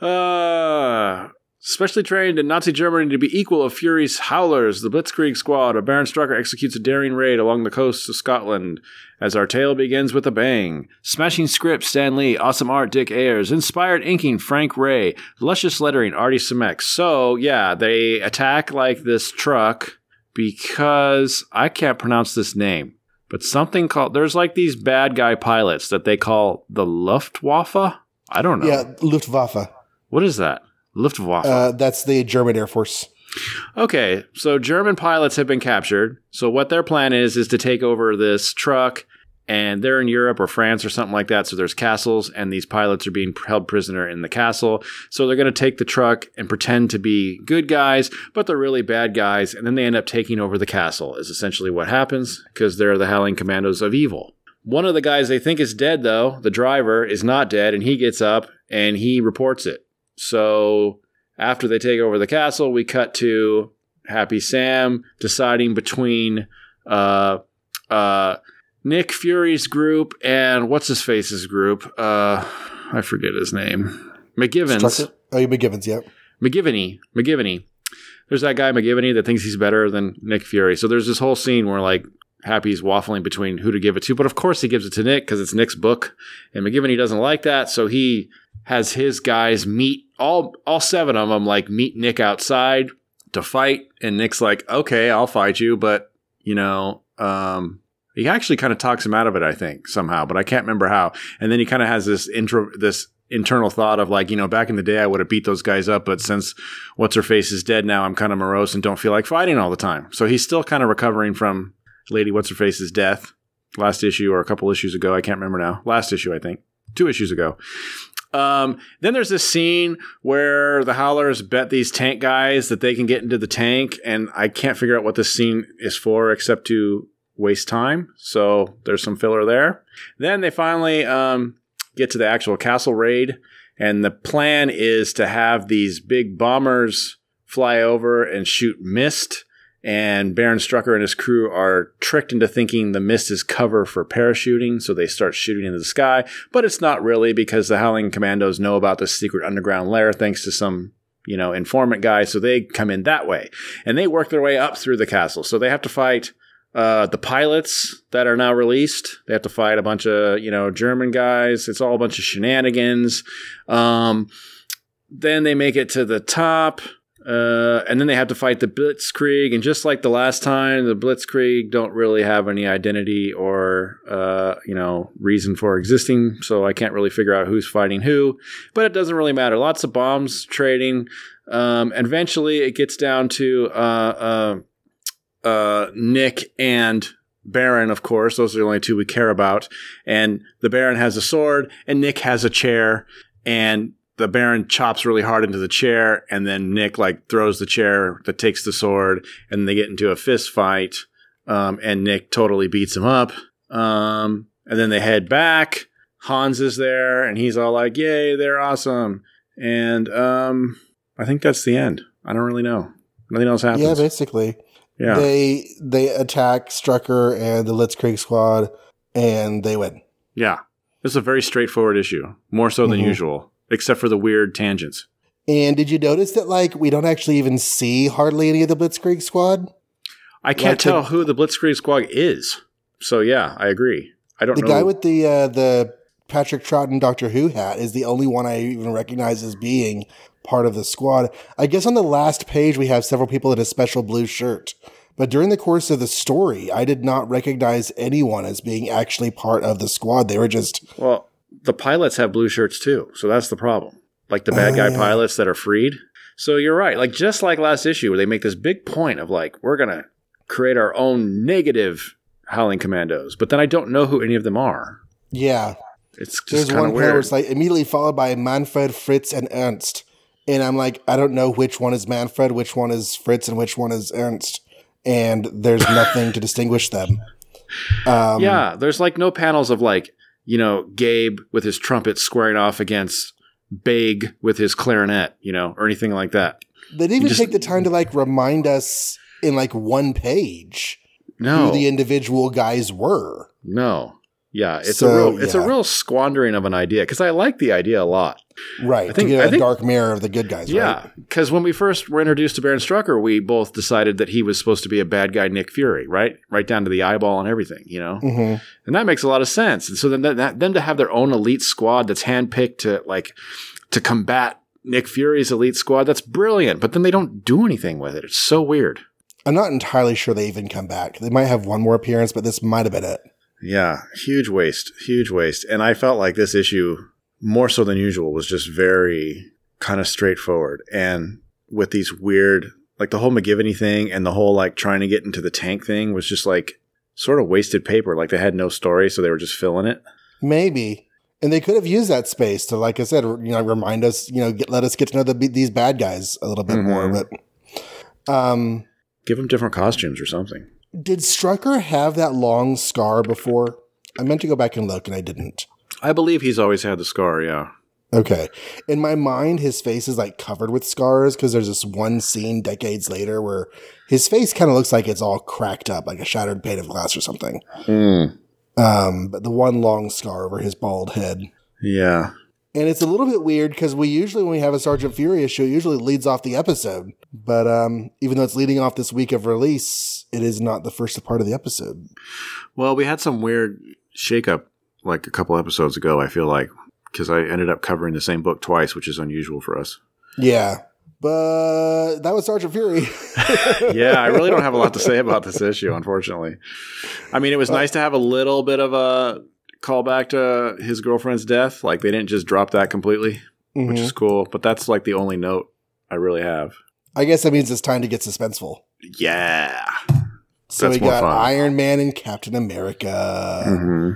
Uh, specially trained in Nazi Germany to be equal of Fury's Howlers, the Blitzkrieg squad of Baron Strucker executes a daring raid along the coasts of Scotland as our tale begins with a bang. Smashing script, Stan Lee, awesome art, Dick Ayers, inspired inking, Frank Ray, luscious lettering, Artie Simek. So, yeah, they attack like this truck because I can't pronounce this name. But something called, there's like these bad guy pilots that they call the Luftwaffe. I don't know. yeah, Luftwaffe. What is that? Luftwaffe. Uh, that's the German Air Force. okay, so German pilots have been captured. So what their plan is is to take over this truck, and they're in Europe or France or something like that. So there's castles, and these pilots are being held prisoner in the castle. So they're going to take the truck and pretend to be good guys, but they're really bad guys, and then they end up taking over the castle. Is essentially what happens because they're the Howling Commandos of evil. One of the guys they think is dead, though, the driver, is not dead, and he gets up and he reports it. So after they take over the castle, we cut to Happy Sam deciding between uh, uh, Nick Fury's group and what's his face's group. Uh, I forget his name. McGivens. Oh, you McGivens, yep. McGivney. McGivney. There's that guy McGivney that thinks he's better than Nick Fury. So there's this whole scene where like Happy's waffling between who to give it to, but of course he gives it to Nick because it's Nick's book, and McGivney doesn't like that, so he has his guys meet all all seven of them like meet Nick outside to fight, and Nick's like, okay, I'll fight you, but you know, um, he actually kind of talks him out of it, I think somehow, but I can't remember how. And then he kind of has this intro this internal thought of like, you know, back in the day I would have beat those guys up, but since what's her face is dead now, I'm kind of morose and don't feel like fighting all the time. So he's still kind of recovering from Lady What's Her Face's death last issue or a couple issues ago. I can't remember now. Last issue, I think. Two issues ago. Um, then there's this scene where the Howlers bet these tank guys that they can get into the tank, and I can't figure out what this scene is for except to waste time. So there's some filler there. Then they finally um, get to the actual castle raid, and the plan is to have these big bombers fly over and shoot mist. And Baron Strucker and his crew are tricked into thinking the mist is cover for parachuting, so they start shooting into the sky. But it's not really because the Howling Commandos know about this secret underground lair thanks to some, you know, informant guy, so they come in that way. And they work their way up through the castle. So they have to fight uh, the pilots that are now released. They have to fight a bunch of, you know, German guys. It's all a bunch of shenanigans. Um, then they make it to the top. Uh, and then they have to fight the Blitzkrieg, and just like the last time, the Blitzkrieg don't really have any identity or uh, you know reason for existing. So I can't really figure out who's fighting who, but it doesn't really matter. Lots of bombs trading. Um, and eventually, it gets down to uh, uh, uh, Nick and Baron, of course. Those are the only two we care about. And the Baron has a sword, and Nick has a chair, and the Baron chops really hard into the chair, and then Nick like throws the chair that takes the sword, and they get into a fist fight. Um, and Nick totally beats him up. Um, and then they head back. Hans is there, and he's all like, "Yay, they're awesome!" And um, I think that's the end. I don't really know. Nothing else happens. Yeah, basically. Yeah. They they attack Strucker and the Blitzkrieg squad, and they win. yeah. it's a very straightforward issue, more so than Mhm. usual, except for the weird tangents. And did you notice that like we don't actually even see hardly any of the Blitzkrieg squad? I can't Like the- tell who the Blitzkrieg Squad is. So yeah, I agree. I don't The know. guy with the uh, the Patrick Troughton Doctor Who hat is the only one I even recognize as being part of the squad. I guess on the last page we have several people in a special blue shirt. But during the course of the story, I did not recognize anyone as being actually part of the squad. They were just well, the pilots have blue shirts too, so that's the problem. Like the bad Oh, guy yeah. pilots that are freed. So you're right. Like just like last issue, where they make this big point of like we're gonna create our own negative Howling Commandos, but then I don't know who any of them are. yeah. It's just There's kind one of panel where weird. it's like immediately followed by Manfred, Fritz, and Ernst. And I'm like, I don't know which one is Manfred, which one is Fritz, and which one is Ernst. And there's nothing to distinguish them. Um, yeah, there's like no panels of like you know Gabe with his trumpet squaring off against Big with his clarinet, you know, or anything like that. They didn't even just- take the time to like remind us in like one page No, who the individual guys were. no, yeah, it's So, a real it's a real squandering of an idea because I like the idea a lot. Right. I think- to get I a think- dark mirror of the good guys, Yeah, right? because when we first were introduced to Baron Strucker, we both decided that he was supposed to be a bad guy, Nick Fury, right, right down to the eyeball and everything, you know. hmm and that makes a lot of sense. And so then that, that, them to have their own elite squad that's handpicked to like to combat Nick Fury's elite squad, that's brilliant. But then they don't do anything with it. It's so weird. I'm not entirely sure they even come back. They might have one more appearance, but this might have been it. Yeah, huge waste, huge waste. And I felt like this issue more so than usual was just very kind of straightforward and with these weird like the whole McGivney thing and the whole like trying to get into the tank thing was just like sort of wasted paper. Like they had no story, so they were just filling it. Maybe. And they could have used that space to, like I said, you know, remind us, you know, get, let us get to know the, these bad guys a little bit Mhm. more. But um, Give them different costumes or something. Did Strucker have that long scar before? I meant to go back and look, and I didn't. I believe he's always had the scar, yeah. Okay. In my mind, his face is like covered with scars because there's this one scene decades later where his face kind of looks like it's all cracked up, like a shattered pane of glass or something. Um, but the one long scar over his bald head. Yeah. And it's a little bit weird because we usually, when we have a Sergeant Fury issue, it usually leads off the episode. But um, even though it's leading off this week of release, it is not the first part of the episode. Well, we had some weird shakeup like a couple episodes ago, I feel like, because I ended up covering the same book twice, which is unusual for us. Yeah. But that was Sergeant Fury. yeah, I really don't have a lot to say about this issue, unfortunately. I mean, it was nice to have a little bit of a callback to his girlfriend's death. Like, they didn't just drop that completely, which Mhm. is cool. But that's like the only note I really have. I guess that means it's time to get suspenseful. Yeah. So That's we got fun. Iron Man and Captain America, hmm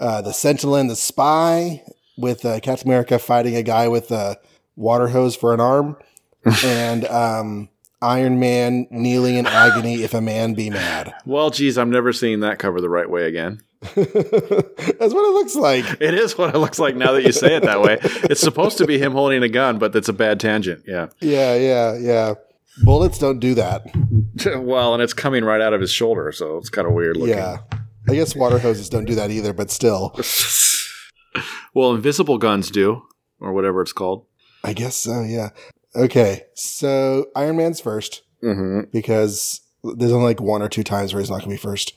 uh, the Sentinel and the Spy, with uh, Captain America fighting a guy with a water hose for an arm, and um, Iron Man kneeling in agony if a man be mad. Well, geez, I'm never seeing that cover the right way again. That's what it looks like. It is what it looks like now that you say it that way. It's supposed to be him holding a gun, but it's a bad tangent. Yeah. Yeah, yeah, yeah. Bullets don't do that. well, and it's coming right out of his shoulder, so it's kind of weird looking. Yeah. I guess water hoses don't do that either, but still. well, invisible guns do, or whatever it's called. I guess so, yeah. Okay, so Iron Man's first. Mm-hmm. because there's only like one or two times where he's not going to be first.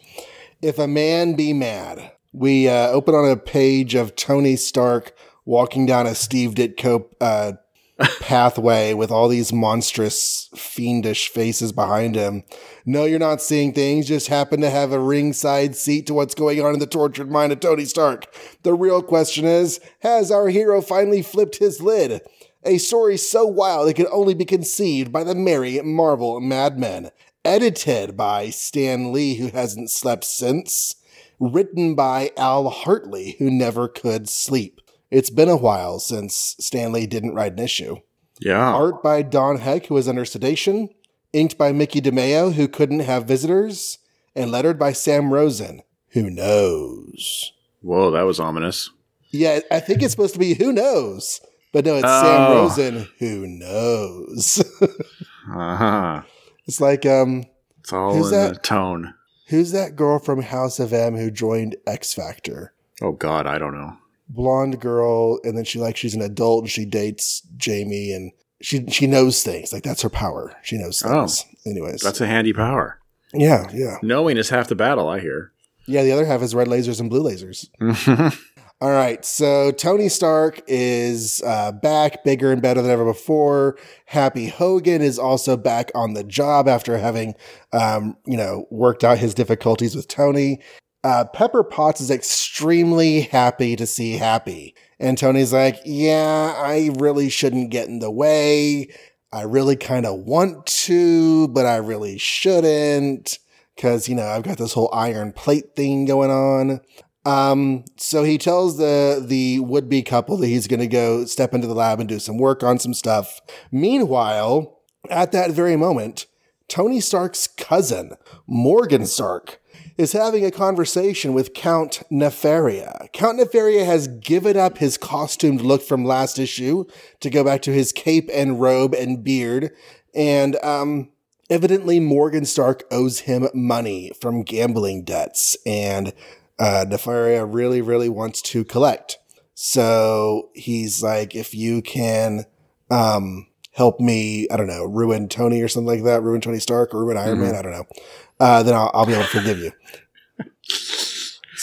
If a man be mad, we uh, open on a page of Tony Stark walking down a Steve Ditko uh, pathway with all these monstrous, fiendish faces behind him. No, you're not seeing things. Just happen to have a ringside seat to what's going on in the tortured mind of Tony Stark. The real question is Has our hero finally flipped his lid? A story so wild it could only be conceived by the merry Marvel madmen. Edited by Stan Lee, who hasn't slept since. Written by Al Hartley, who never could sleep. It's been a while since Stan Lee didn't write an issue. Yeah. Art by Don Heck, who was under sedation. Inked by Mickey DeMeo, who couldn't have visitors. And lettered by Sam Rosen, who knows. Whoa, that was ominous. Yeah, I think it's supposed to be who knows. But no, it's Oh. Sam Rosen, who knows. Uh-huh. It's like, um, It's all Who's in the that? tone. who's that girl from House of M who joined X Factor? Oh God, I don't know. blonde girl and then she like she's an adult and she dates Jamie and she she knows things like that's her power she knows Oh. things anyways That's a handy power. yeah yeah Knowing is half the battle, I hear. yeah the other half is red lasers and blue lasers all right so Tony Stark is uh, back bigger and better than ever before Happy Hogan is also back on the job after having um, you know worked out his difficulties with Tony uh, Pepper Potts is extremely happy to see Happy. And Tony's like, Yeah, I really shouldn't get in the way. I really kind of want to, but I really shouldn't. Cause, you know, I've got this whole iron plate thing going on. Um, so he tells the the would be couple that he's gonna go step into the lab and do some work on some stuff. Meanwhile, at that very moment, Tony Stark's cousin, Morgan Stark, is having a conversation with Count Nefaria. Count Nefaria has given up his costumed look from last issue to go back to his cape and robe and beard. And um, evidently, Morgan Stark owes him money from gambling debts. And uh, Nefaria really, really wants to collect. So he's like, if you can um, help me, I don't know, ruin Tony or something like that, ruin Tony Stark or ruin Iron Man, I don't know, uh, then I'll, I'll be able to forgive you.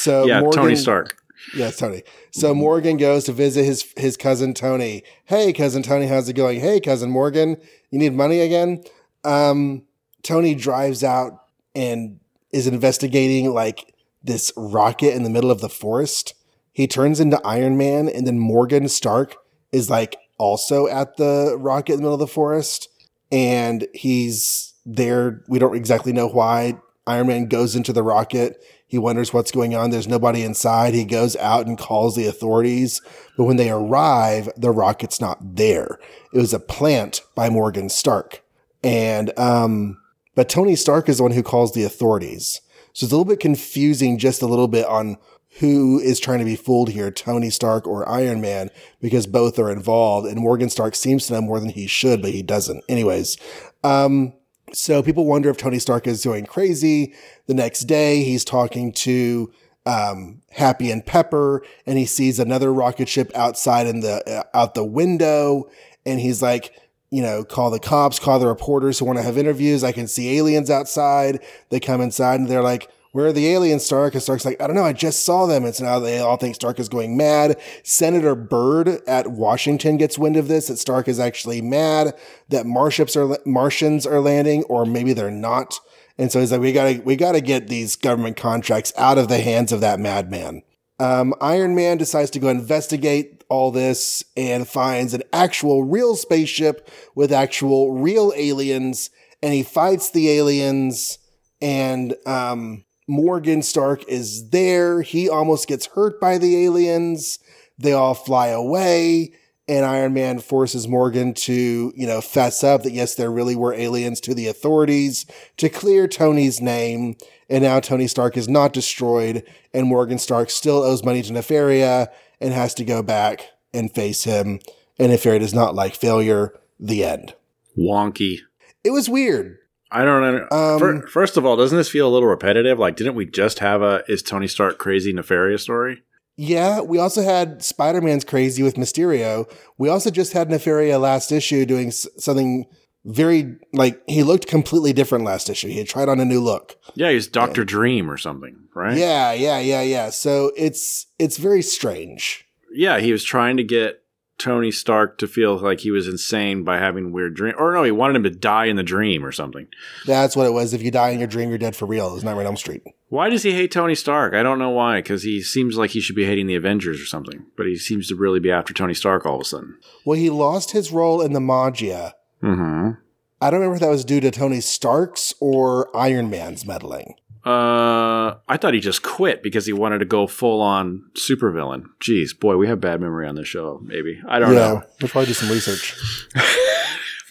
So yeah, Morgan, Tony Stark. Yeah, it's Tony. So Morgan goes to visit his his cousin Tony. Hey, cousin Tony, how's it going? Hey, cousin Morgan, you need money again? Um, Tony drives out and is investigating like this rocket in the middle of the forest. He turns into Iron Man, and then Morgan Stark is like also at the rocket in the middle of the forest, and he's there. We don't exactly know why. Iron Man goes into the rocket. He wonders what's going on. There's nobody inside. He goes out and calls the authorities. But when they arrive, the rocket's not there. It was a plant by Morgan Stark. And, um, but Tony Stark is the one who calls the authorities. So it's a little bit confusing just a little bit on who is trying to be fooled here, Tony Stark or Iron Man, because both are involved. And Morgan Stark seems to know more than he should, but he doesn't. Anyways, um, so people wonder if Tony Stark is going crazy. The next day, he's talking to um, Happy and Pepper, and he sees another rocket ship outside in the uh, out the window, and he's like, you know, call the cops, call the reporters who want to have interviews. I can see aliens outside. They come inside, and they're like. Where are the aliens, Stark? And Stark's like, I don't know. I just saw them. And so now they all think Stark is going mad. Senator Byrd at Washington gets wind of this, that Stark is actually mad, that Marships are, Martians are landing, or maybe they're not. And so he's like, we gotta, we gotta get these government contracts out of the hands of that madman. Um, Iron Man decides to go investigate all this and finds an actual real spaceship with actual real aliens, and he fights the aliens. And um, Morgan Stark is there. He almost gets hurt by the aliens. They all fly away. And Iron Man forces Morgan to, you know, fess up that yes, there really were aliens to the authorities to clear Tony's name. And now Tony Stark is not destroyed, and Morgan Stark still owes money to Nefaria and has to go back and face him. And Nefaria does not like failure. The end. Wonky. It was weird. I don't know. Um, First of all, doesn't this feel a little repetitive? Like, didn't we just have a "Is Tony Stark crazy?" nefarious story? Yeah, we also had Spider Man's crazy with Mysterio. We also just had Nefaria last issue doing s- something very like he looked completely different last issue. He had tried on a new look. Yeah, he's Doctor Dream or something, right? Yeah, yeah, yeah, yeah. So it's it's very strange. yeah. He was trying to get Tony Stark to feel like he was insane by having weird dream, or no, he wanted him to die in the dream or something. That's what it was. If you die in your dream, you're dead for real. It's not Red Elm Street. Why does he hate Tony Stark? I don't know why. Because he seems like he should be hating the Avengers or something, but he seems to really be after Tony Stark all of a sudden. Well, he lost his role in the Maggia. Hmm. I don't remember if that was due to Tony Stark's or Iron Man's meddling. Uh, I thought he just quit because he wanted to go full on supervillain. Jeez, boy, we have bad memory on this show. Maybe I don't yeah, know. we'll probably do some research.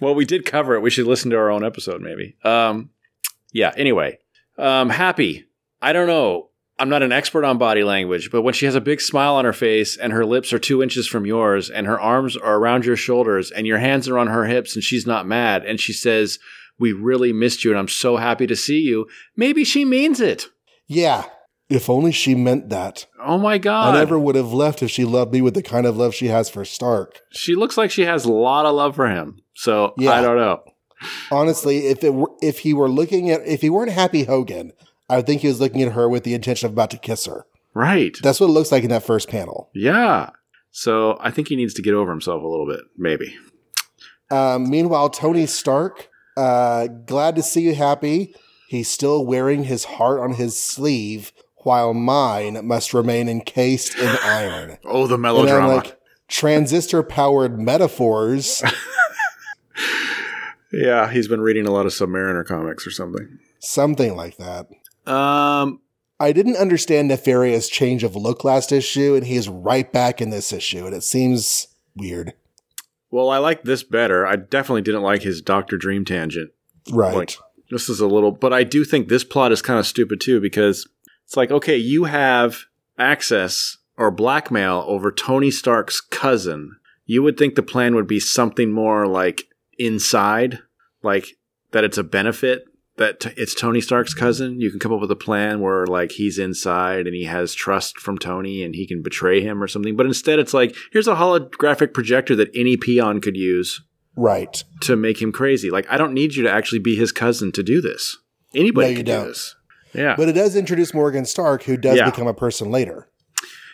Well, we did cover it. We should listen to our own episode, maybe. Um, yeah. Anyway, um, happy. I don't know. I'm not an expert on body language, but when she has a big smile on her face and her lips are two inches from yours and her arms are around your shoulders and your hands are on her hips and she's not mad and she says, "We really missed you and I'm so happy to see you." Maybe she means it. Yeah, if only she meant that. Oh my god! I never would have left if she loved me with the kind of love she has for Stark. She looks like she has a lot of love for him. So Yeah. I don't know. Honestly, if it were, if he were looking at if he weren't Happy Hogan, I would think he was looking at her with the intention of about to kiss her. Right. That's what it looks like in that first panel. Yeah. So I think he needs to get over himself a little bit, maybe. Um, meanwhile, Tony Stark, uh, glad to see you happy. He's still wearing his heart on his sleeve, while mine must remain encased in iron. Oh, the melodrama. Like, transistor powered metaphors. yeah, he's been reading a lot of Submariner comics or something. something like that. Um, I didn't understand Nefaria's change of look last issue, and he is right back in this issue, and it seems weird. well, I like this better. I definitely didn't like his Doctor Dream tangent. Right. Like, this is a little, but I do think this plot is kind of stupid too because it's like, okay, you have access or blackmail over Tony Stark's cousin. You would think the plan would be something more like inside, like that it's a benefit that t- it's Tony Stark's cousin. You can come up with a plan where like he's inside and he has trust from Tony and he can betray him or something. But instead, it's like here's a holographic projector that any peon could use right. to make him crazy. Like, I don't need you to actually be his cousin to do this. Anybody No, can don't. do this. Yeah. But it does introduce Morgan Stark, who does Yeah. become a person later.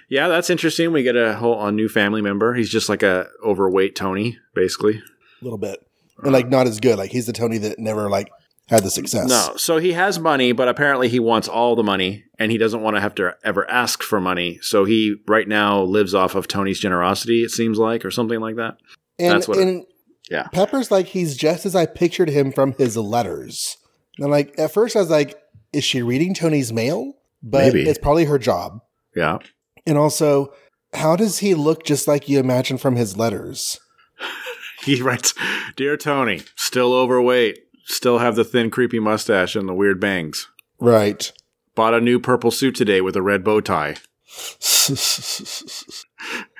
yeah, that's interesting. We get a whole a new family member. He's just like a overweight Tony, basically. A little bit. And like not as good. Like he's the Tony that never like had the success. No, so he has money, but apparently he wants all the money, and he doesn't want to have to ever ask for money. So he right now lives off of Tony's generosity. It seems like, or something like that. And, That's what it- Yeah. Pepper's like he's just as I pictured him from his letters. And like at first I was like, is she reading Tony's mail? But Maybe. it's probably her job. Yeah. And also, how does he look just like you imagine from his letters? He writes, "Dear Tony, still overweight, still have the thin, creepy mustache and the weird bangs." Right. Bought a new purple suit today with a red bow tie.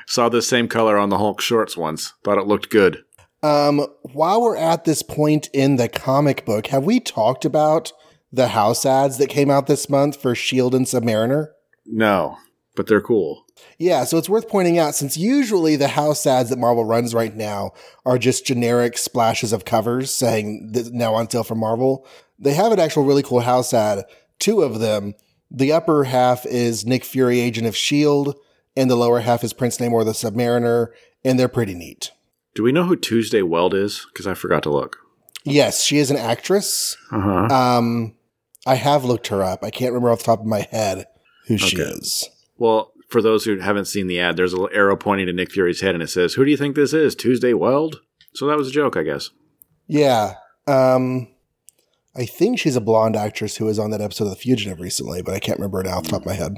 Saw this same color on the Hulk shorts once. Thought it looked good. um, while we're at this point in the comic book, have we talked about the house ads that came out this month for Shield and Submariner? No, but they're cool. Yeah, so it's worth pointing out since usually the house ads that Marvel runs right now are just generic splashes of covers saying now on sale from Marvel. They have an actual really cool house ad, two of them. The upper half is Nick Fury, Agent of S.H.I.E.L.D., and the lower half is Prince Namor, the Submariner, and they're pretty neat. Do we know who Tuesday Weld is? Because I forgot to look. Yes, she is an actress. Uh huh. Um, I have looked her up. I can't remember off the top of my head who she is. Well, for those who haven't seen the ad, there's a little arrow pointing to Nick Fury's head, and it says, "Who do you think this is? Tuesday Weld?" So that was a joke, I guess. Yeah. Um, I think she's a blonde actress who was on that episode of The Fugitive recently, but I can't remember it off the top of my head.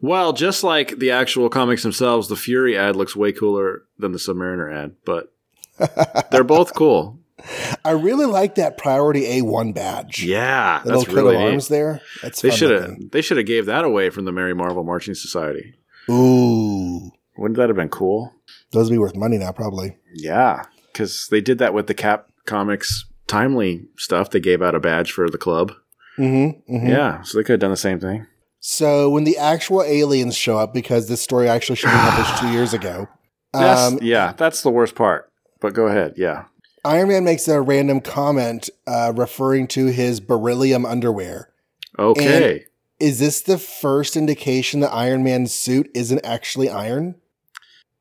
Well, just like the actual comics themselves, the Fury ad looks way cooler than the Submariner ad, but they're both cool. I really like that Priority A1 badge. Yeah, The that's little coat really of arms there. That's They should have they should have gave that away from the Merry Marvel Marching Society. Ooh. Wouldn't that have been cool? Those would be worth money now, probably. Yeah, because they did that with the Cap Comics Timely stuff. They gave out a badge for the club. Mm-hmm, mm-hmm. Yeah, so they could have done the same thing. So when the actual aliens show up, because this story actually should have been published two years ago, That's, um, yeah, that's the worst part. But go ahead. Yeah. Iron Man makes a random comment uh, referring to his beryllium underwear. Okay. Is this the first indication that Iron Man's suit isn't actually iron?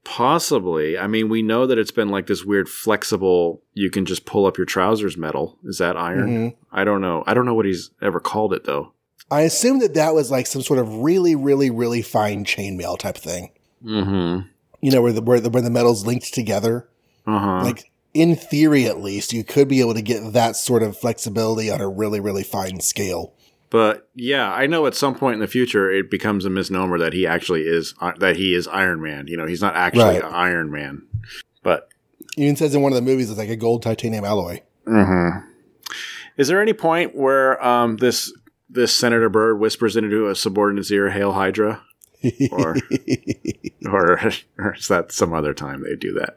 Possibly. I mean, we know that it's been like this weird flexible. You can just pull up your trousers metal. Is that iron? Mhm. I don't know. I don't know what he's ever called it though. I assume that that was like some sort of really, really, really fine chainmail type thing. Mm-hmm. You know, where the where the, where the metal's linked together. Uh huh. Like in theory, at least, you could be able to get that sort of flexibility on a really, really fine scale. But yeah, I know at some point in the future it becomes a misnomer that he actually is uh, that he is Iron Man. You know, he's not actually Right. Iron Man. But Even says in one of the movies it's like a gold titanium alloy. is there any point where um, this this Senator Byrd whispers into a subordinate's ear, "Hail Hydra," or or, or is that some other time they do that?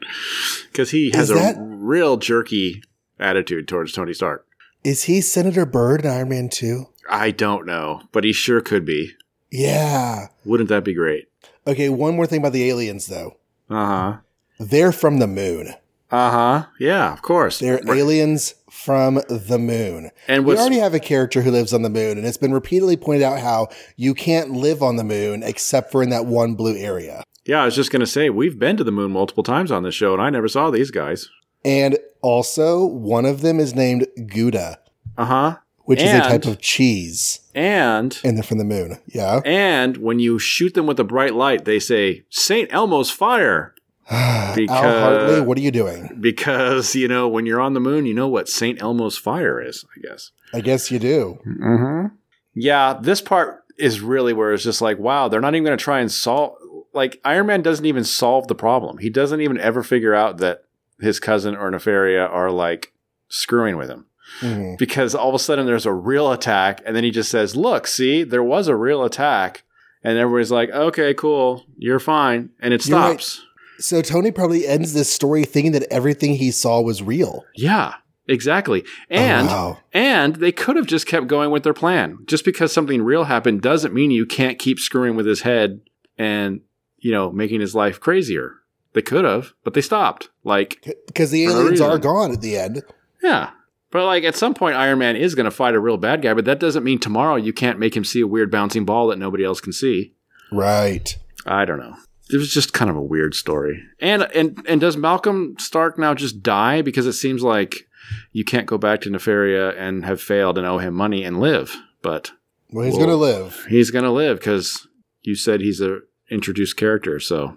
Because he has Is a that- real jerky attitude towards Tony Stark. Is he Senator Byrd in Iron Man 2? I don't know, but he sure could be. Yeah. Wouldn't that be great? Okay, one more thing about the aliens though. Uh huh. They're from the moon. Uh huh. Yeah, of course. They're aliens from the moon. and We already have a character who lives on the moon, and it's been repeatedly pointed out how you can't live on the moon except for in that one blue area. yeah, I was just gonna say we've been to the moon multiple times on this show, and I never saw these guys. And also, one of them is named Gouda, Uh huh. which is a type of cheese, And and they're from the moon. Yeah. and when you shoot them with a bright light, they say Saint Elmo's fire Al Because- Hartley, what are you doing? because you know when you're on the moon, you know what Saint Elmo's fire is. I guess. I guess you do. Mm-hmm. Yeah, this part is really where it's just like, wow, they're not even going to try and solve. Like Iron Man doesn't even solve the problem. He doesn't even ever figure out that his cousin or Nefaria are like screwing with him Mhm. because all of a sudden there's a real attack, and then he just says, "Look, see, there was a real attack," and everybody's like, "Okay, cool, you're fine," and it You're right. So Tony probably ends this story thinking that everything he saw was real. Yeah, exactly. And oh, wow. And they could have just kept going with their plan. Just because something real happened doesn't mean you can't keep screwing with his head and, you know, making his life crazier. They could have, but they stopped. Like, because the aliens are gone at the end. yeah. But like at some point Iron Man is going to fight a real bad guy, but that doesn't mean tomorrow you can't make him see a weird bouncing ball that nobody else can see. Right. I don't know. It was just kind of a weird story. And and and does Malcolm Stark now just die because it seems like you can't go back to Nefaria and have failed and owe him money and live? But Well, he's Well- going to live. he's gonna live because you said he's a introduced character, so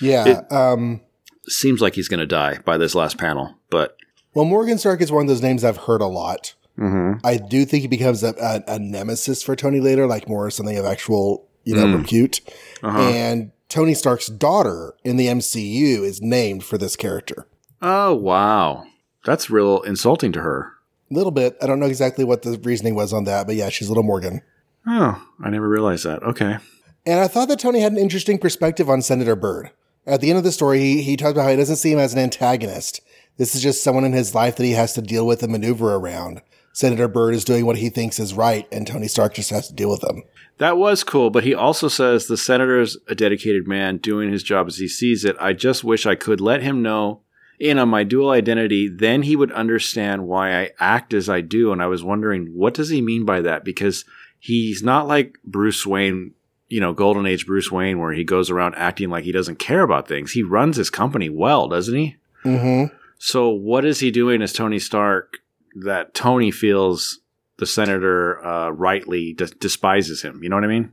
Yeah. um, seems like he's gonna die by this last panel. But well, Morgan Stark is one of those names I've heard a lot. Mhm. I do think he becomes a, a, a nemesis for Tony later, like more something of actual, you know, Mm. repute. uh-huh. And Tony Stark's daughter in the MCU is named for this character. oh wow, that's real insulting to her. A little bit. I don't know exactly what the reasoning was on that, but yeah, she's little Morgan. Oh, I never realized that. Okay, And I thought that Tony had an interesting perspective on Senator Byrd. At the end of the story, he, he talked about how he doesn't see him as an antagonist. This is just someone in his life that he has to deal with and maneuver around. Senator Byrd is doing what he thinks is right, and Tony Stark just has to deal with him. that was cool. But he also says the senator's a dedicated man doing his job as he sees it. I just wish I could let him know in on my dual identity. Then he would understand why I act as I do. And I was wondering, what does he mean by that? Because he's not like Bruce Wayne, you know, Golden Age Bruce Wayne, where he goes around acting like he doesn't care about things. He runs his company well, doesn't he? Mm-hmm. So what is he doing as Tony Stark that Tony feels the senator uh, rightly des- despises him? You know what I mean?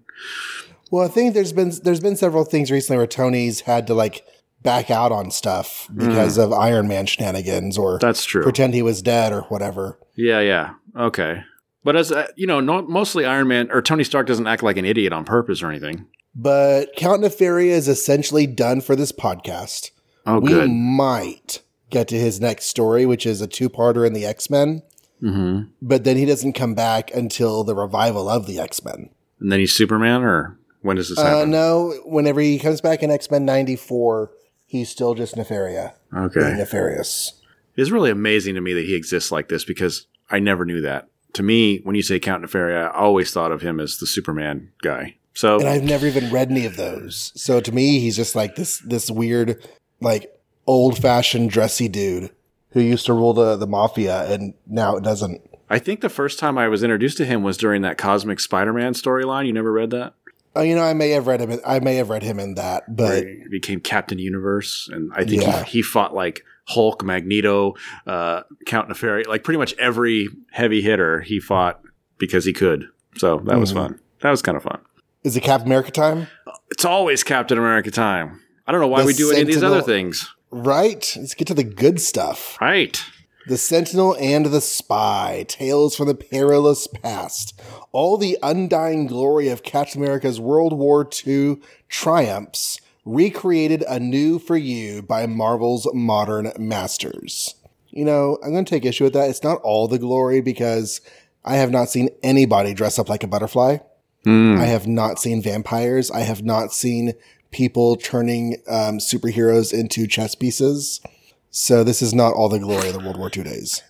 Well, I think there's been there's been several things recently where Tony's had to like back out on stuff because of Iron Man shenanigans or That's true. pretend he was dead or whatever. yeah, yeah. Okay. But as uh, you know, no, mostly Iron Man or Tony Stark doesn't act like an idiot on purpose or anything. But Count Nefaria is essentially done for this podcast. Oh, we good. might get to his next story, which is a two-parter in the X-Men, hmm but then he doesn't come back until the revival of the X-Men. And then he's Superman, or when does this Uh, happen? no, whenever he comes back in X-Men 94, he's still just Nefaria. Okay. Nefarious. It's really amazing to me that he exists like this because I never knew that. To me, when you say Count Nefaria, I always thought of him as the Superman guy. So And I've never even read any of those. So to me, he's just like this this weird, like old fashioned dressy dude who used to rule the, the mafia and now it doesn't. I think the first time I was introduced to him was during that Cosmic Spider-Man storyline. You never read that? Oh, you know, I may have read him. in- I may have read him in that, but he became Captain Universe, and I think Yeah. he, he fought like Hulk, Magneto, uh, Count Nefaria, like pretty much every heavy hitter he fought because he could. So that was Mhm. fun. That was kind of fun. is it Captain America time? It's always Captain America time. I don't know why The we do any of these other things. Right. Let's get to the good stuff. Right. The Sentinel and the Spy, Tales from the Perilous Past. All the undying glory of Captain America's World War II triumphs, recreated anew for you by Marvel's modern masters. You know, I'm going to take issue with that. It's not all the glory because I have not seen anybody dress up like a butterfly. Mm. I have not seen vampires. I have not seen people turning um, superheroes into chess pieces. So this is not all the glory of the World War II days.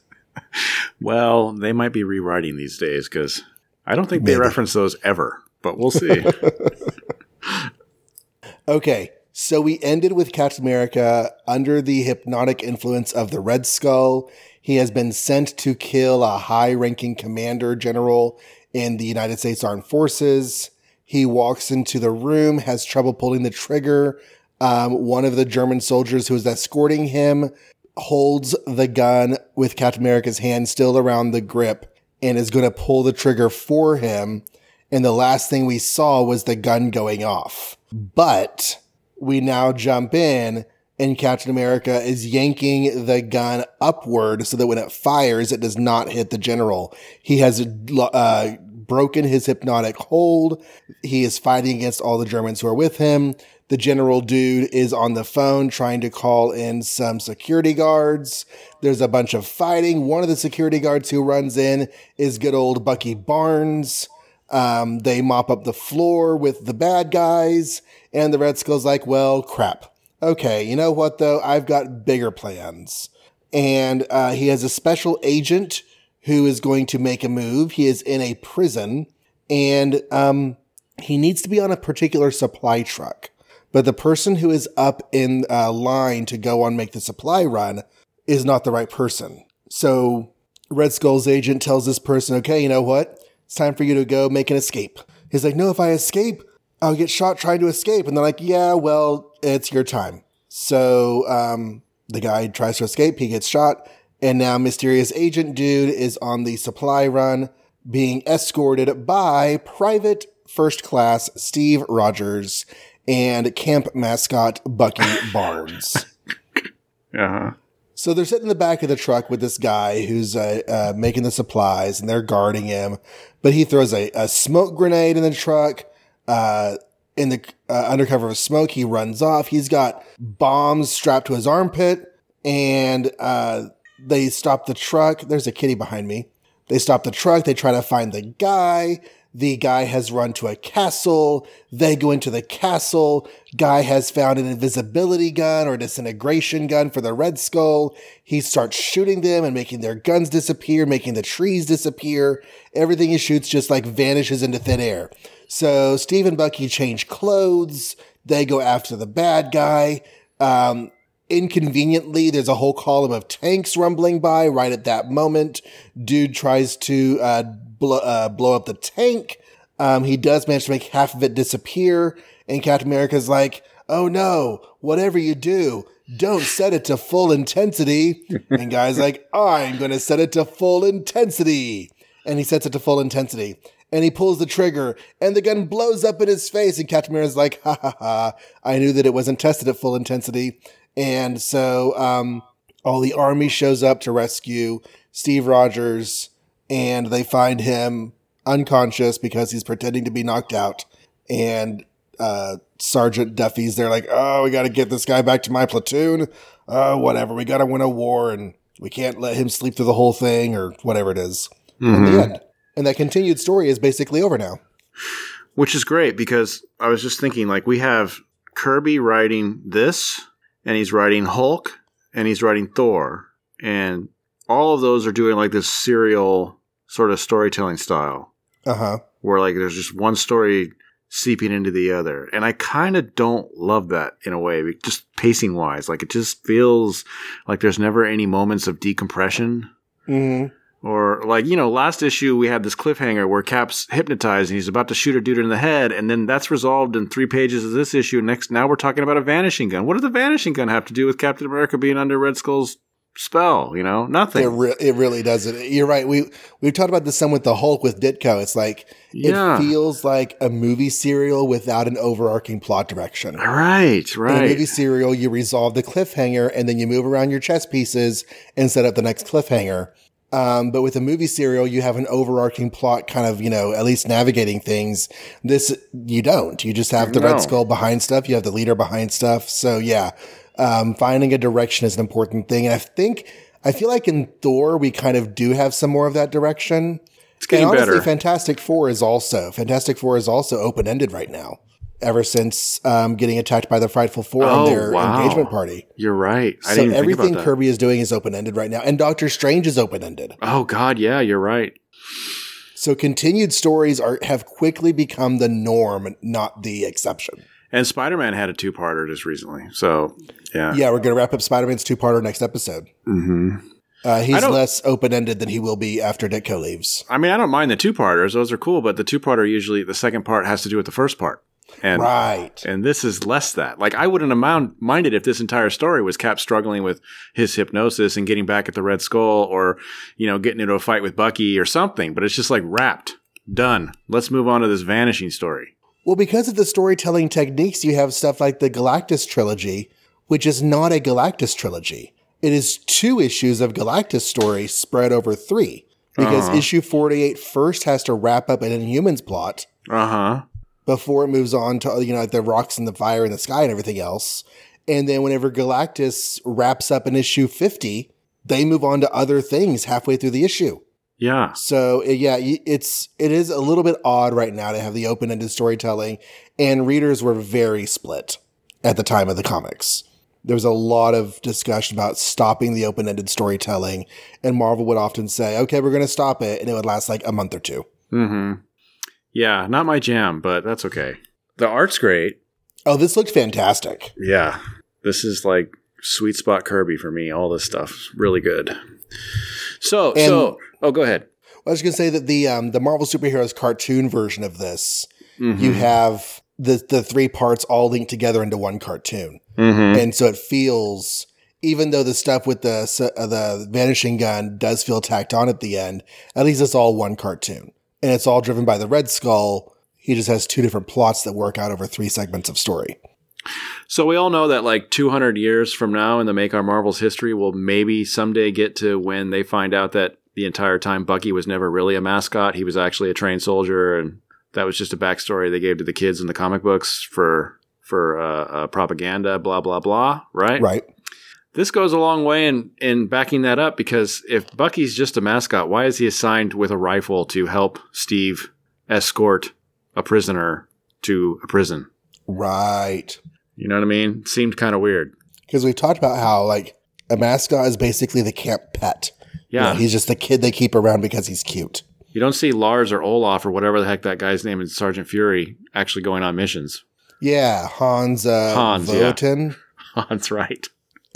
Well, they might be rewriting these days because I don't think they reference those ever, but we'll see. Okay, so we ended with Captain America under the hypnotic influence of the Red Skull. He has been sent to kill a high ranking commander general in the United States Armed Forces. He walks into the room, has trouble pulling the trigger. Um, one of the German soldiers who is escorting him holds the gun with Captain America's hand still around the grip and is going to pull the trigger for him. And the last thing we saw was the gun going off. But we now jump in and Captain America is yanking the gun upward so that when it fires, it does not hit the general. He has uh, broken his hypnotic hold. He is fighting against all the Germans who are with him. The general dude is on the phone trying to call in some security guards. There's a bunch of fighting. One of the security guards who runs in is good old Bucky Barnes. Um, they mop up the floor with the bad guys, and the Red Skull's like, well, crap. Okay, you know what though? I've got bigger plans. And uh, he has a special agent who is going to make a move. He is in a prison, and um, he needs to be on a particular supply truck. But the person who is up in uh, line to go on make the supply run is not the right person. So Red Skull's agent tells this person, okay, you know what? It's time for you to go make an escape. He's like, no, if I escape, I'll get shot trying to escape. And they're like, yeah, well, it's your time. So um, the guy tries to escape, he gets shot, and now mysterious agent dude is on the supply run being escorted by private first class Steve Rogers and camp mascot Bucky Barnes. uh-huh. So they're sitting in the back of the truck with this guy who's uh, uh, making the supplies, and they're guarding him. But he throws a, a smoke grenade in the truck. Uh, in the uh, undercover of smoke, he runs off. He's got bombs strapped to his armpit, and uh, they stop the truck. There's a kitty behind me. They stop the truck. They try to find the guy. The guy has run to a castle. They go into the castle. Guy has found an invisibility gun or disintegration gun for the Red Skull. He starts shooting them and making their guns disappear, making the trees disappear. Everything he shoots just like vanishes into thin air. So Steve and Bucky change clothes. They go after the bad guy. Um, inconveniently, there's a whole column of tanks rumbling by right at that moment. Dude tries to uh, blow, uh, blow up the tank. Um, he does manage to make half of it disappear. And Captain America's like, oh no, whatever you do, don't set it to full intensity. and guy's like, I'm going to set it to full intensity. And he sets it to full intensity. And he pulls the trigger, and the gun blows up in his face. And Captain America's like, ha ha ha, I knew that it wasn't tested at full intensity. And so um, all the army shows up to rescue Steve Rogers, and they find him unconscious because he's pretending to be knocked out. And uh, Sergeant Duffy's there, like, oh, we got to get this guy back to my platoon. Uh, whatever, we got to win a war, and we can't let him sleep through the whole thing, or whatever it is. Mm-hmm. The end. And that continued story is basically over now. Which is great because I was just thinking, like, we have Kirby writing this, and he's writing Hulk, and he's writing Thor, and all of those are doing like this serial sort of storytelling style, Uh huh. where like there's just one story seeping into the other, and I kind of don't love that in a way, just pacing wise. Like, it just feels like there's never any moments of decompression. hmm Or like, you know, last issue we had this cliffhanger where Cap's hypnotized and he's about to shoot a dude in the head, and then that's resolved in three pages of this issue. Next now we're talking about a vanishing gun. What does the vanishing gun have to do with Captain America being under Red Skull's spell? You know, nothing. It, re- it really doesn't. You're right. We we've talked about this some with the Hulk with Ditko. It's like Yeah. it feels like a movie serial without an overarching plot direction. right, In a right. movie serial, you resolve the cliffhanger and then you move around your chess pieces and set up the next cliffhanger. Um, but with a movie serial, you have an overarching plot, kind of, you know, at least navigating things. This, you don't. You just have the No. Red Skull behind stuff. You have the leader behind stuff. So yeah, um, finding a direction is an important thing. And I think, I feel like in Thor, we kind of do have some more of that direction. It's getting and honestly, better. Fantastic Four is also Fantastic Four is also open ended right now. Ever since um, getting attacked by the Frightful Four Oh, on their wow. engagement party, You're right. I so didn't even think everything. Kirby is doing is open ended right now, and Doctor Strange is open ended. oh God, yeah, you're right. So continued stories are have quickly become the norm, not the exception. And Spider-Man had a two-parter just recently. So yeah. Yeah, we're going to wrap up Spider Man's two parter next episode. hmm Uh, he's less open ended than he will be after Ditko leaves. I mean, I don't mind the two-parters; those are cool. But the two-parter usually the second part has to do with the first part, and right. and this is less that. Like I wouldn't have minded if this entire story was Cap struggling with his hypnosis and getting back at the Red Skull, or you know, getting into a fight with Bucky or something. But it's just like wrapped, done. Let's move on to this vanishing story. Well, because of the storytelling techniques, you have stuff like the Galactus trilogy, which is not a Galactus trilogy. It is two issues of Galactus story spread over three. Because Uh-huh. issue 48 first has to wrap up an Inhumans plot Uh huh. Before it moves on to, you know, like the rocks and the fire and the sky and everything else. And then whenever Galactus wraps up in issue 50, they move on to other things halfway through the issue. Yeah. So uh, yeah, it's it is a little bit odd right now to have the open-ended storytelling, and readers were very split at the time of the comics. There was a lot of discussion about stopping the open-ended storytelling, and Marvel would often say, "Okay, we're going to stop it," and it would last like a month or two. hmm Yeah, not my jam, but that's okay. The art's great. Oh, this looked fantastic. Yeah. This is like sweet spot Kirby for me. All this stuff is really good. So, And- so, oh, go ahead. I was going to say that the um, the Marvel superheroes cartoon version of this, Mhm. you have the the three parts all linked together into one cartoon. Mhm. and so it feels even though the stuff with the uh, the vanishing gun does feel tacked on at the end at least it's all one cartoon and it's all driven by the red skull he just has two different plots that work out over three segments of story So we all know that like 200 years from now in the Make Ours Marvel history, we'll maybe someday get to when they find out that the entire time Bucky was never really a mascot. He was actually a trained soldier, and that was just a backstory they gave to the kids in the comic books for for uh, uh, propaganda. Blah blah blah. Right. right This goes a long way in in backing that up because if Bucky's just a mascot, why is he assigned with a rifle to help Steve escort a prisoner to a prison? right You know what I mean? Seemed kind of weird. because we've talked about how like a mascot is basically the camp pet You know, Yeah. he's just the kid they keep around because he's cute You don't see Lars or Olaf or whatever the heck that guy's name is, Sergeant Fury, actually going on missions. yeah hans uh Hans, yeah. Hans, right.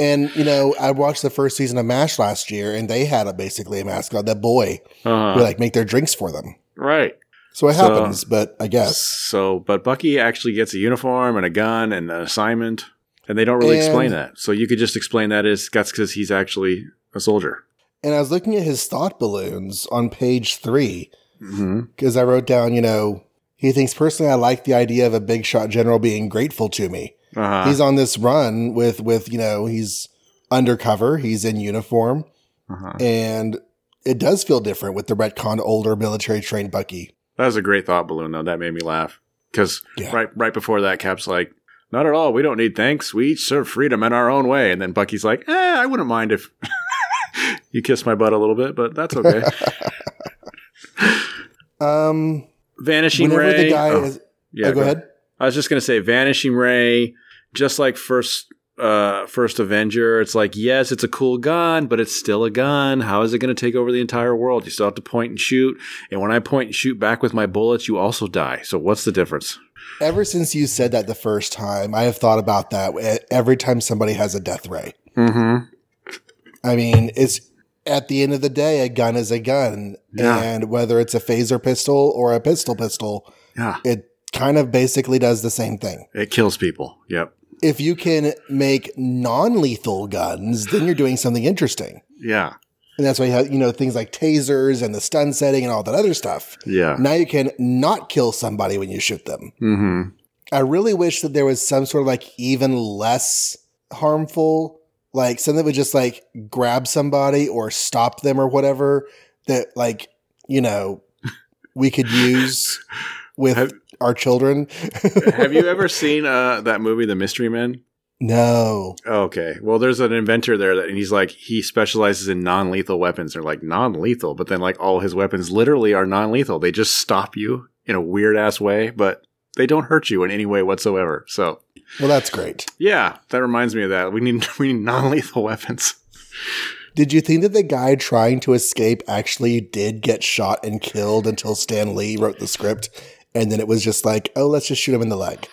And you know i watched the first season of M*A*S*H last year and they had a basically a mascot that boy Uh, who like make their drinks for them right. So it So- happens, but I guess. So, but Bucky actually gets a uniform and a gun and an assignment, and they don't really And- explain that. So you could just explain that as that's because he's actually a soldier. And I was looking at his thought balloons on page three Mm-hmm. because I wrote down, you know, he thinks personally I like the idea of a big shot general being grateful to me. Uh-huh. he's on this run with with you know he's undercover, he's in uniform, uh-huh. and it does feel different with the retconned older military trained Bucky. That was a great thought balloon, though. That made me laugh because Yeah. right right before that, Cap's like, "Not at all. We don't need thanks. We each serve freedom in our own way." And then Bucky's like, "Eh, I wouldn't mind if you kissed my butt a little bit, but that's okay." Um, Vanishing Ray. the guy oh, is, yeah, oh, go ahead. I was just gonna say Vanishing Ray, just like first uh first Avenger, it's like, yes, it's a cool gun, but it's still a gun. How is it gonna take over the entire world? You still have to point and shoot. And when I point and shoot back with my bullets, you also die. So what's the difference? Ever since you said that the first time, I have thought about that every time somebody has a death ray. Mm-hmm. I mean, it's at the end of the day, a gun is a gun. Yeah. And whether it's a phaser pistol or a pistol pistol, Yeah. it kind of basically does the same thing. It kills people. Yep. if you can make non-lethal guns, then you're doing something interesting. Yeah. And that's why you have, you know, things like tasers and the stun setting and all that other stuff. Yeah. Now you can not kill somebody when you shoot them. Mm-hmm. I really wish that there was some sort of like even less harmful, like something that would just like grab somebody or stop them or whatever that like, you know, we could use with Have- our children. Have you ever seen uh, that movie, The Mystery Men? no. Okay. Well, there's an inventor there that, and he's like, he specializes in non-lethal weapons. They're like non-lethal, but then like all his weapons literally are non-lethal. They just stop you in a weird ass way, but they don't hurt you in any way whatsoever. So Well, that's great. yeah, that reminds me of that. We need we need non-lethal weapons. Did you think that the guy trying to escape actually did get shot and killed until Stan Lee wrote the script? And then it was just like, oh, let's just shoot him in the leg.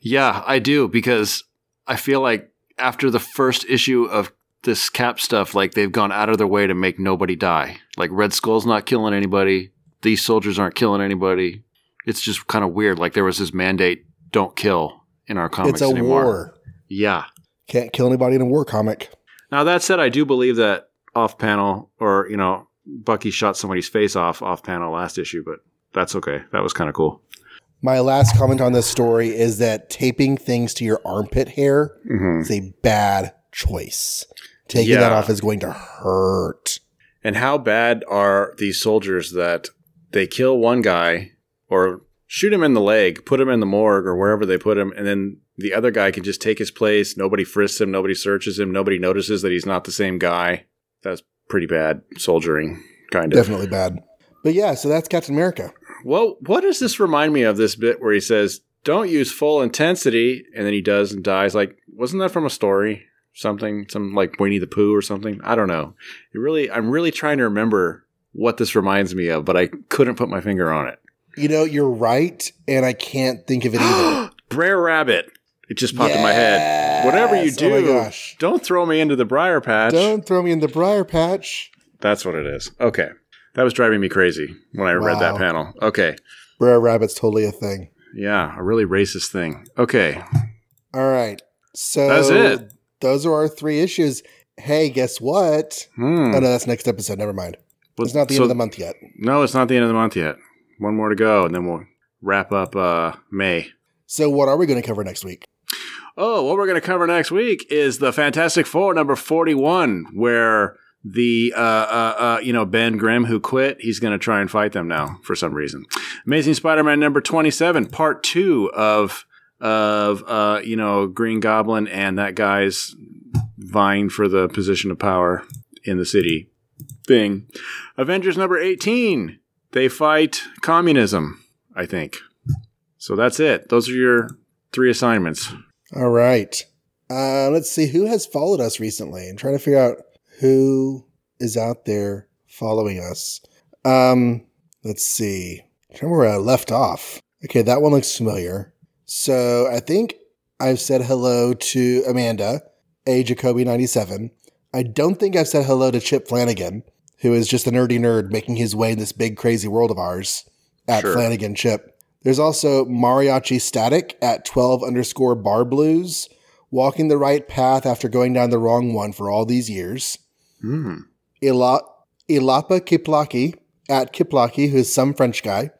Yeah, I do because I feel like after the first issue of this cap stuff, like they've gone out of their way to make nobody die. Like Red Skull's not killing anybody. These soldiers aren't killing anybody. It's just kind of weird. Like there was this mandate: don't kill in our comics it's a anymore. war. Yeah. Can't kill anybody in a war comic. Now that said, I do believe that off panel, or you know, Bucky shot somebody's face off off panel last issue, but that's okay. That was kind of cool. My last comment on this story is that taping things to your armpit hair Mm-hmm. is a bad choice. Taking that off is going to hurt. And how bad are these soldiers that they kill one guy or shoot him in the leg, put him in the morgue or wherever they put him, and then the other guy can just take his place. Nobody frisks him, nobody searches him, nobody notices that he's not the same guy. That's pretty bad soldiering, kind of. Definitely bad. But yeah, so that's Captain America. Well, what does this remind me of? This bit where he says, "Don't use full intensity," and then he does and dies. Like, wasn't that from a story? Something, some like Winnie the Pooh or something. I don't know. It really, I'm really trying to remember what this reminds me of, but I couldn't put my finger on it. You know, you're right, and I can't think of it either. Brer Rabbit. It just popped in my head. Whatever you oh do, Oh don't throw me into the briar patch. Don't throw me in the briar patch. That's what it is. Okay, that was driving me crazy when I read that panel. Okay, Brer Rabbit's totally a thing. yeah, a really racist thing. Okay, All right. So That's it. Those are our three issues. Hey, guess what? hmm. Oh no, that's next episode. Never mind. Well, It's not the so- end of the month yet. No, it's not the end of the month yet. One more to go, and then we'll wrap up uh, May. So what are we going to cover next week? Oh, what we're going to cover next week is the Fantastic Four number forty-one, where the uh, uh, uh, you know Ben Grimm who quit, he's going to try and fight them now for some reason. Amazing Spider-Man number twenty-seven, part two of of uh, you know Green Goblin and that guy's vying for the position of power in the city thing. Avengers number eighteen, they fight communism. I think. So that's it. Those are your three assignments. All right. Uh, let's see who has followed us recently and try to figure out who is out there following us. Um, let's see. I remember where I left off. Okay, that one looks familiar. So I think I've said hello to Amanda, a Jacoby ninety seven. I don't think I've said hello to Chip Flanagan, who is just a nerdy nerd making his way in this big crazy world of ours at Sure. Flanagan Chip. There's also Mariachi Static at 12 underscore bar blues, walking the right path after going down the wrong one for all these years. Hmm. Ila- Ilapa Kiplaki at Kiplaki, who is some French guy.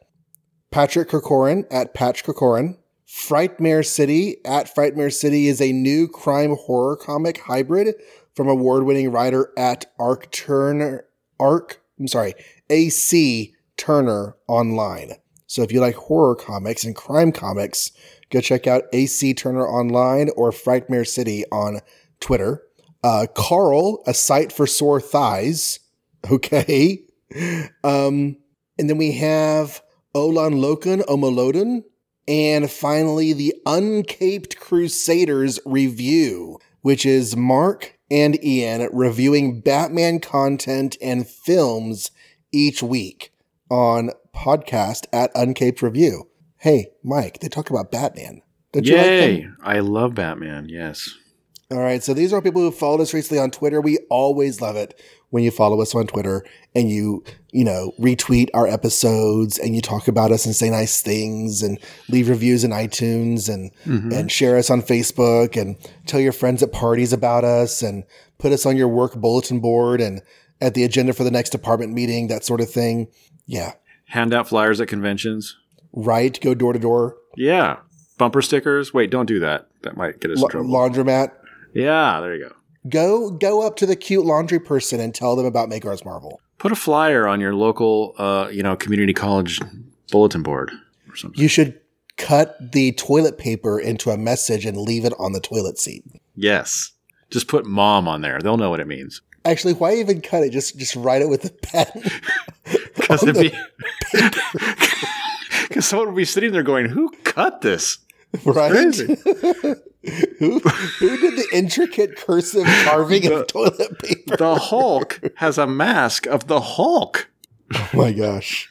Patrick Kirkoran at Patch Kirkoran. Frightmare City at Frightmare City is a new crime horror comic hybrid from award-winning writer at Arc Turner Arc. I'm sorry, AC Turner Online. So if you like horror comics and crime comics, go check out AC Turner Online or Frightmare City on Twitter. Uh, Carl, a site for sore thighs. Okay. Um, and then we have Olan Loken Omoloden. And finally, the Uncaped Crusaders review, which is Mark and Ian reviewing Batman content and films each week on podcast at Uncaped Review. Hey, Mike, they talk about Batman. Don't you like Yay! I love Batman. Yes. All right. So these are people who followed us recently on Twitter. We always love it when you follow us on Twitter and you, you know, retweet our episodes and you talk about us and say nice things and leave reviews in iTunes and, mm-hmm. and share us on Facebook and tell your friends at parties about us and put us on your work bulletin board and at the agenda for the next department meeting, that sort of thing. Yeah. Hand out flyers at conventions. Right. Go door to door. Yeah. Bumper stickers. Wait, don't do that. That might get us in trouble. laundromat. Yeah, there you go. Go go up to the cute laundry person and tell them about Make Ours Marvel. Put a flyer on your local, uh, you know, community college bulletin board or something. You should cut the toilet paper into a message and leave it on the toilet seat. Yes. Just put mom on there. They'll know what it means. Actually, why even cut it? Just just write it with a pen. Because it'd be. Because someone would be sitting there going, "Who cut this?" right? Who who did the intricate cursive carving of toilet paper? The Hulk has a mask of the Hulk. Oh my gosh.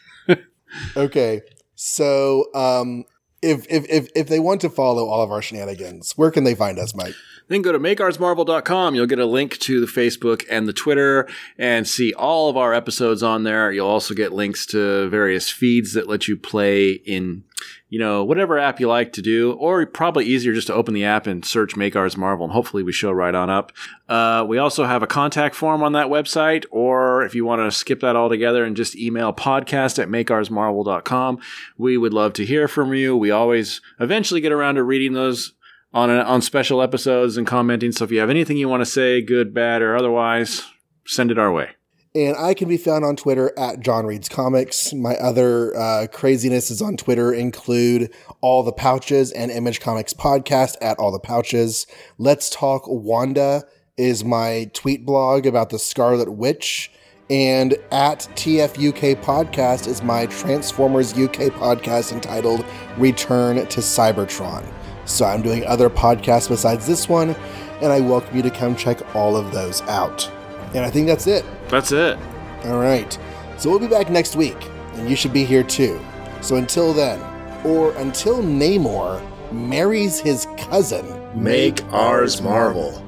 okay. So um if, if if if they want to follow all of our shenanigans, where can they find us, Mike? Then go to makeoursmarvel.com. You'll get a link to the Facebook and the Twitter and see all of our episodes on there. You'll also get links to various feeds that let you play in, you know, whatever app you like to do, or probably easier just to open the app and search Make Ours Marvel and hopefully we show right on up. Uh, we also have a contact form on that website, or if you want to skip that altogether and just email podcast at makeoursmarvel.com, we would love to hear from you. We always eventually get around to reading those on a, on special episodes and commenting. So if you have anything you want to say, good, bad, or otherwise, send it our way. And I can be found on Twitter at John Reads Comics. My other uh, crazinesses on Twitter include All the Pouches and Image Comics Podcast at All the Pouches. Let's Talk Wanda is my tweet blog about the Scarlet Witch. And at TFUK Podcast is my Transformers UK podcast entitled Return to Cybertron. So I'm doing other podcasts besides this one, and I welcome you to come check all of those out. And I think that's it. That's it. All right. So we'll be back next week, and you should be here too. So until then, or until Namor marries his cousin, Make ours Marvel.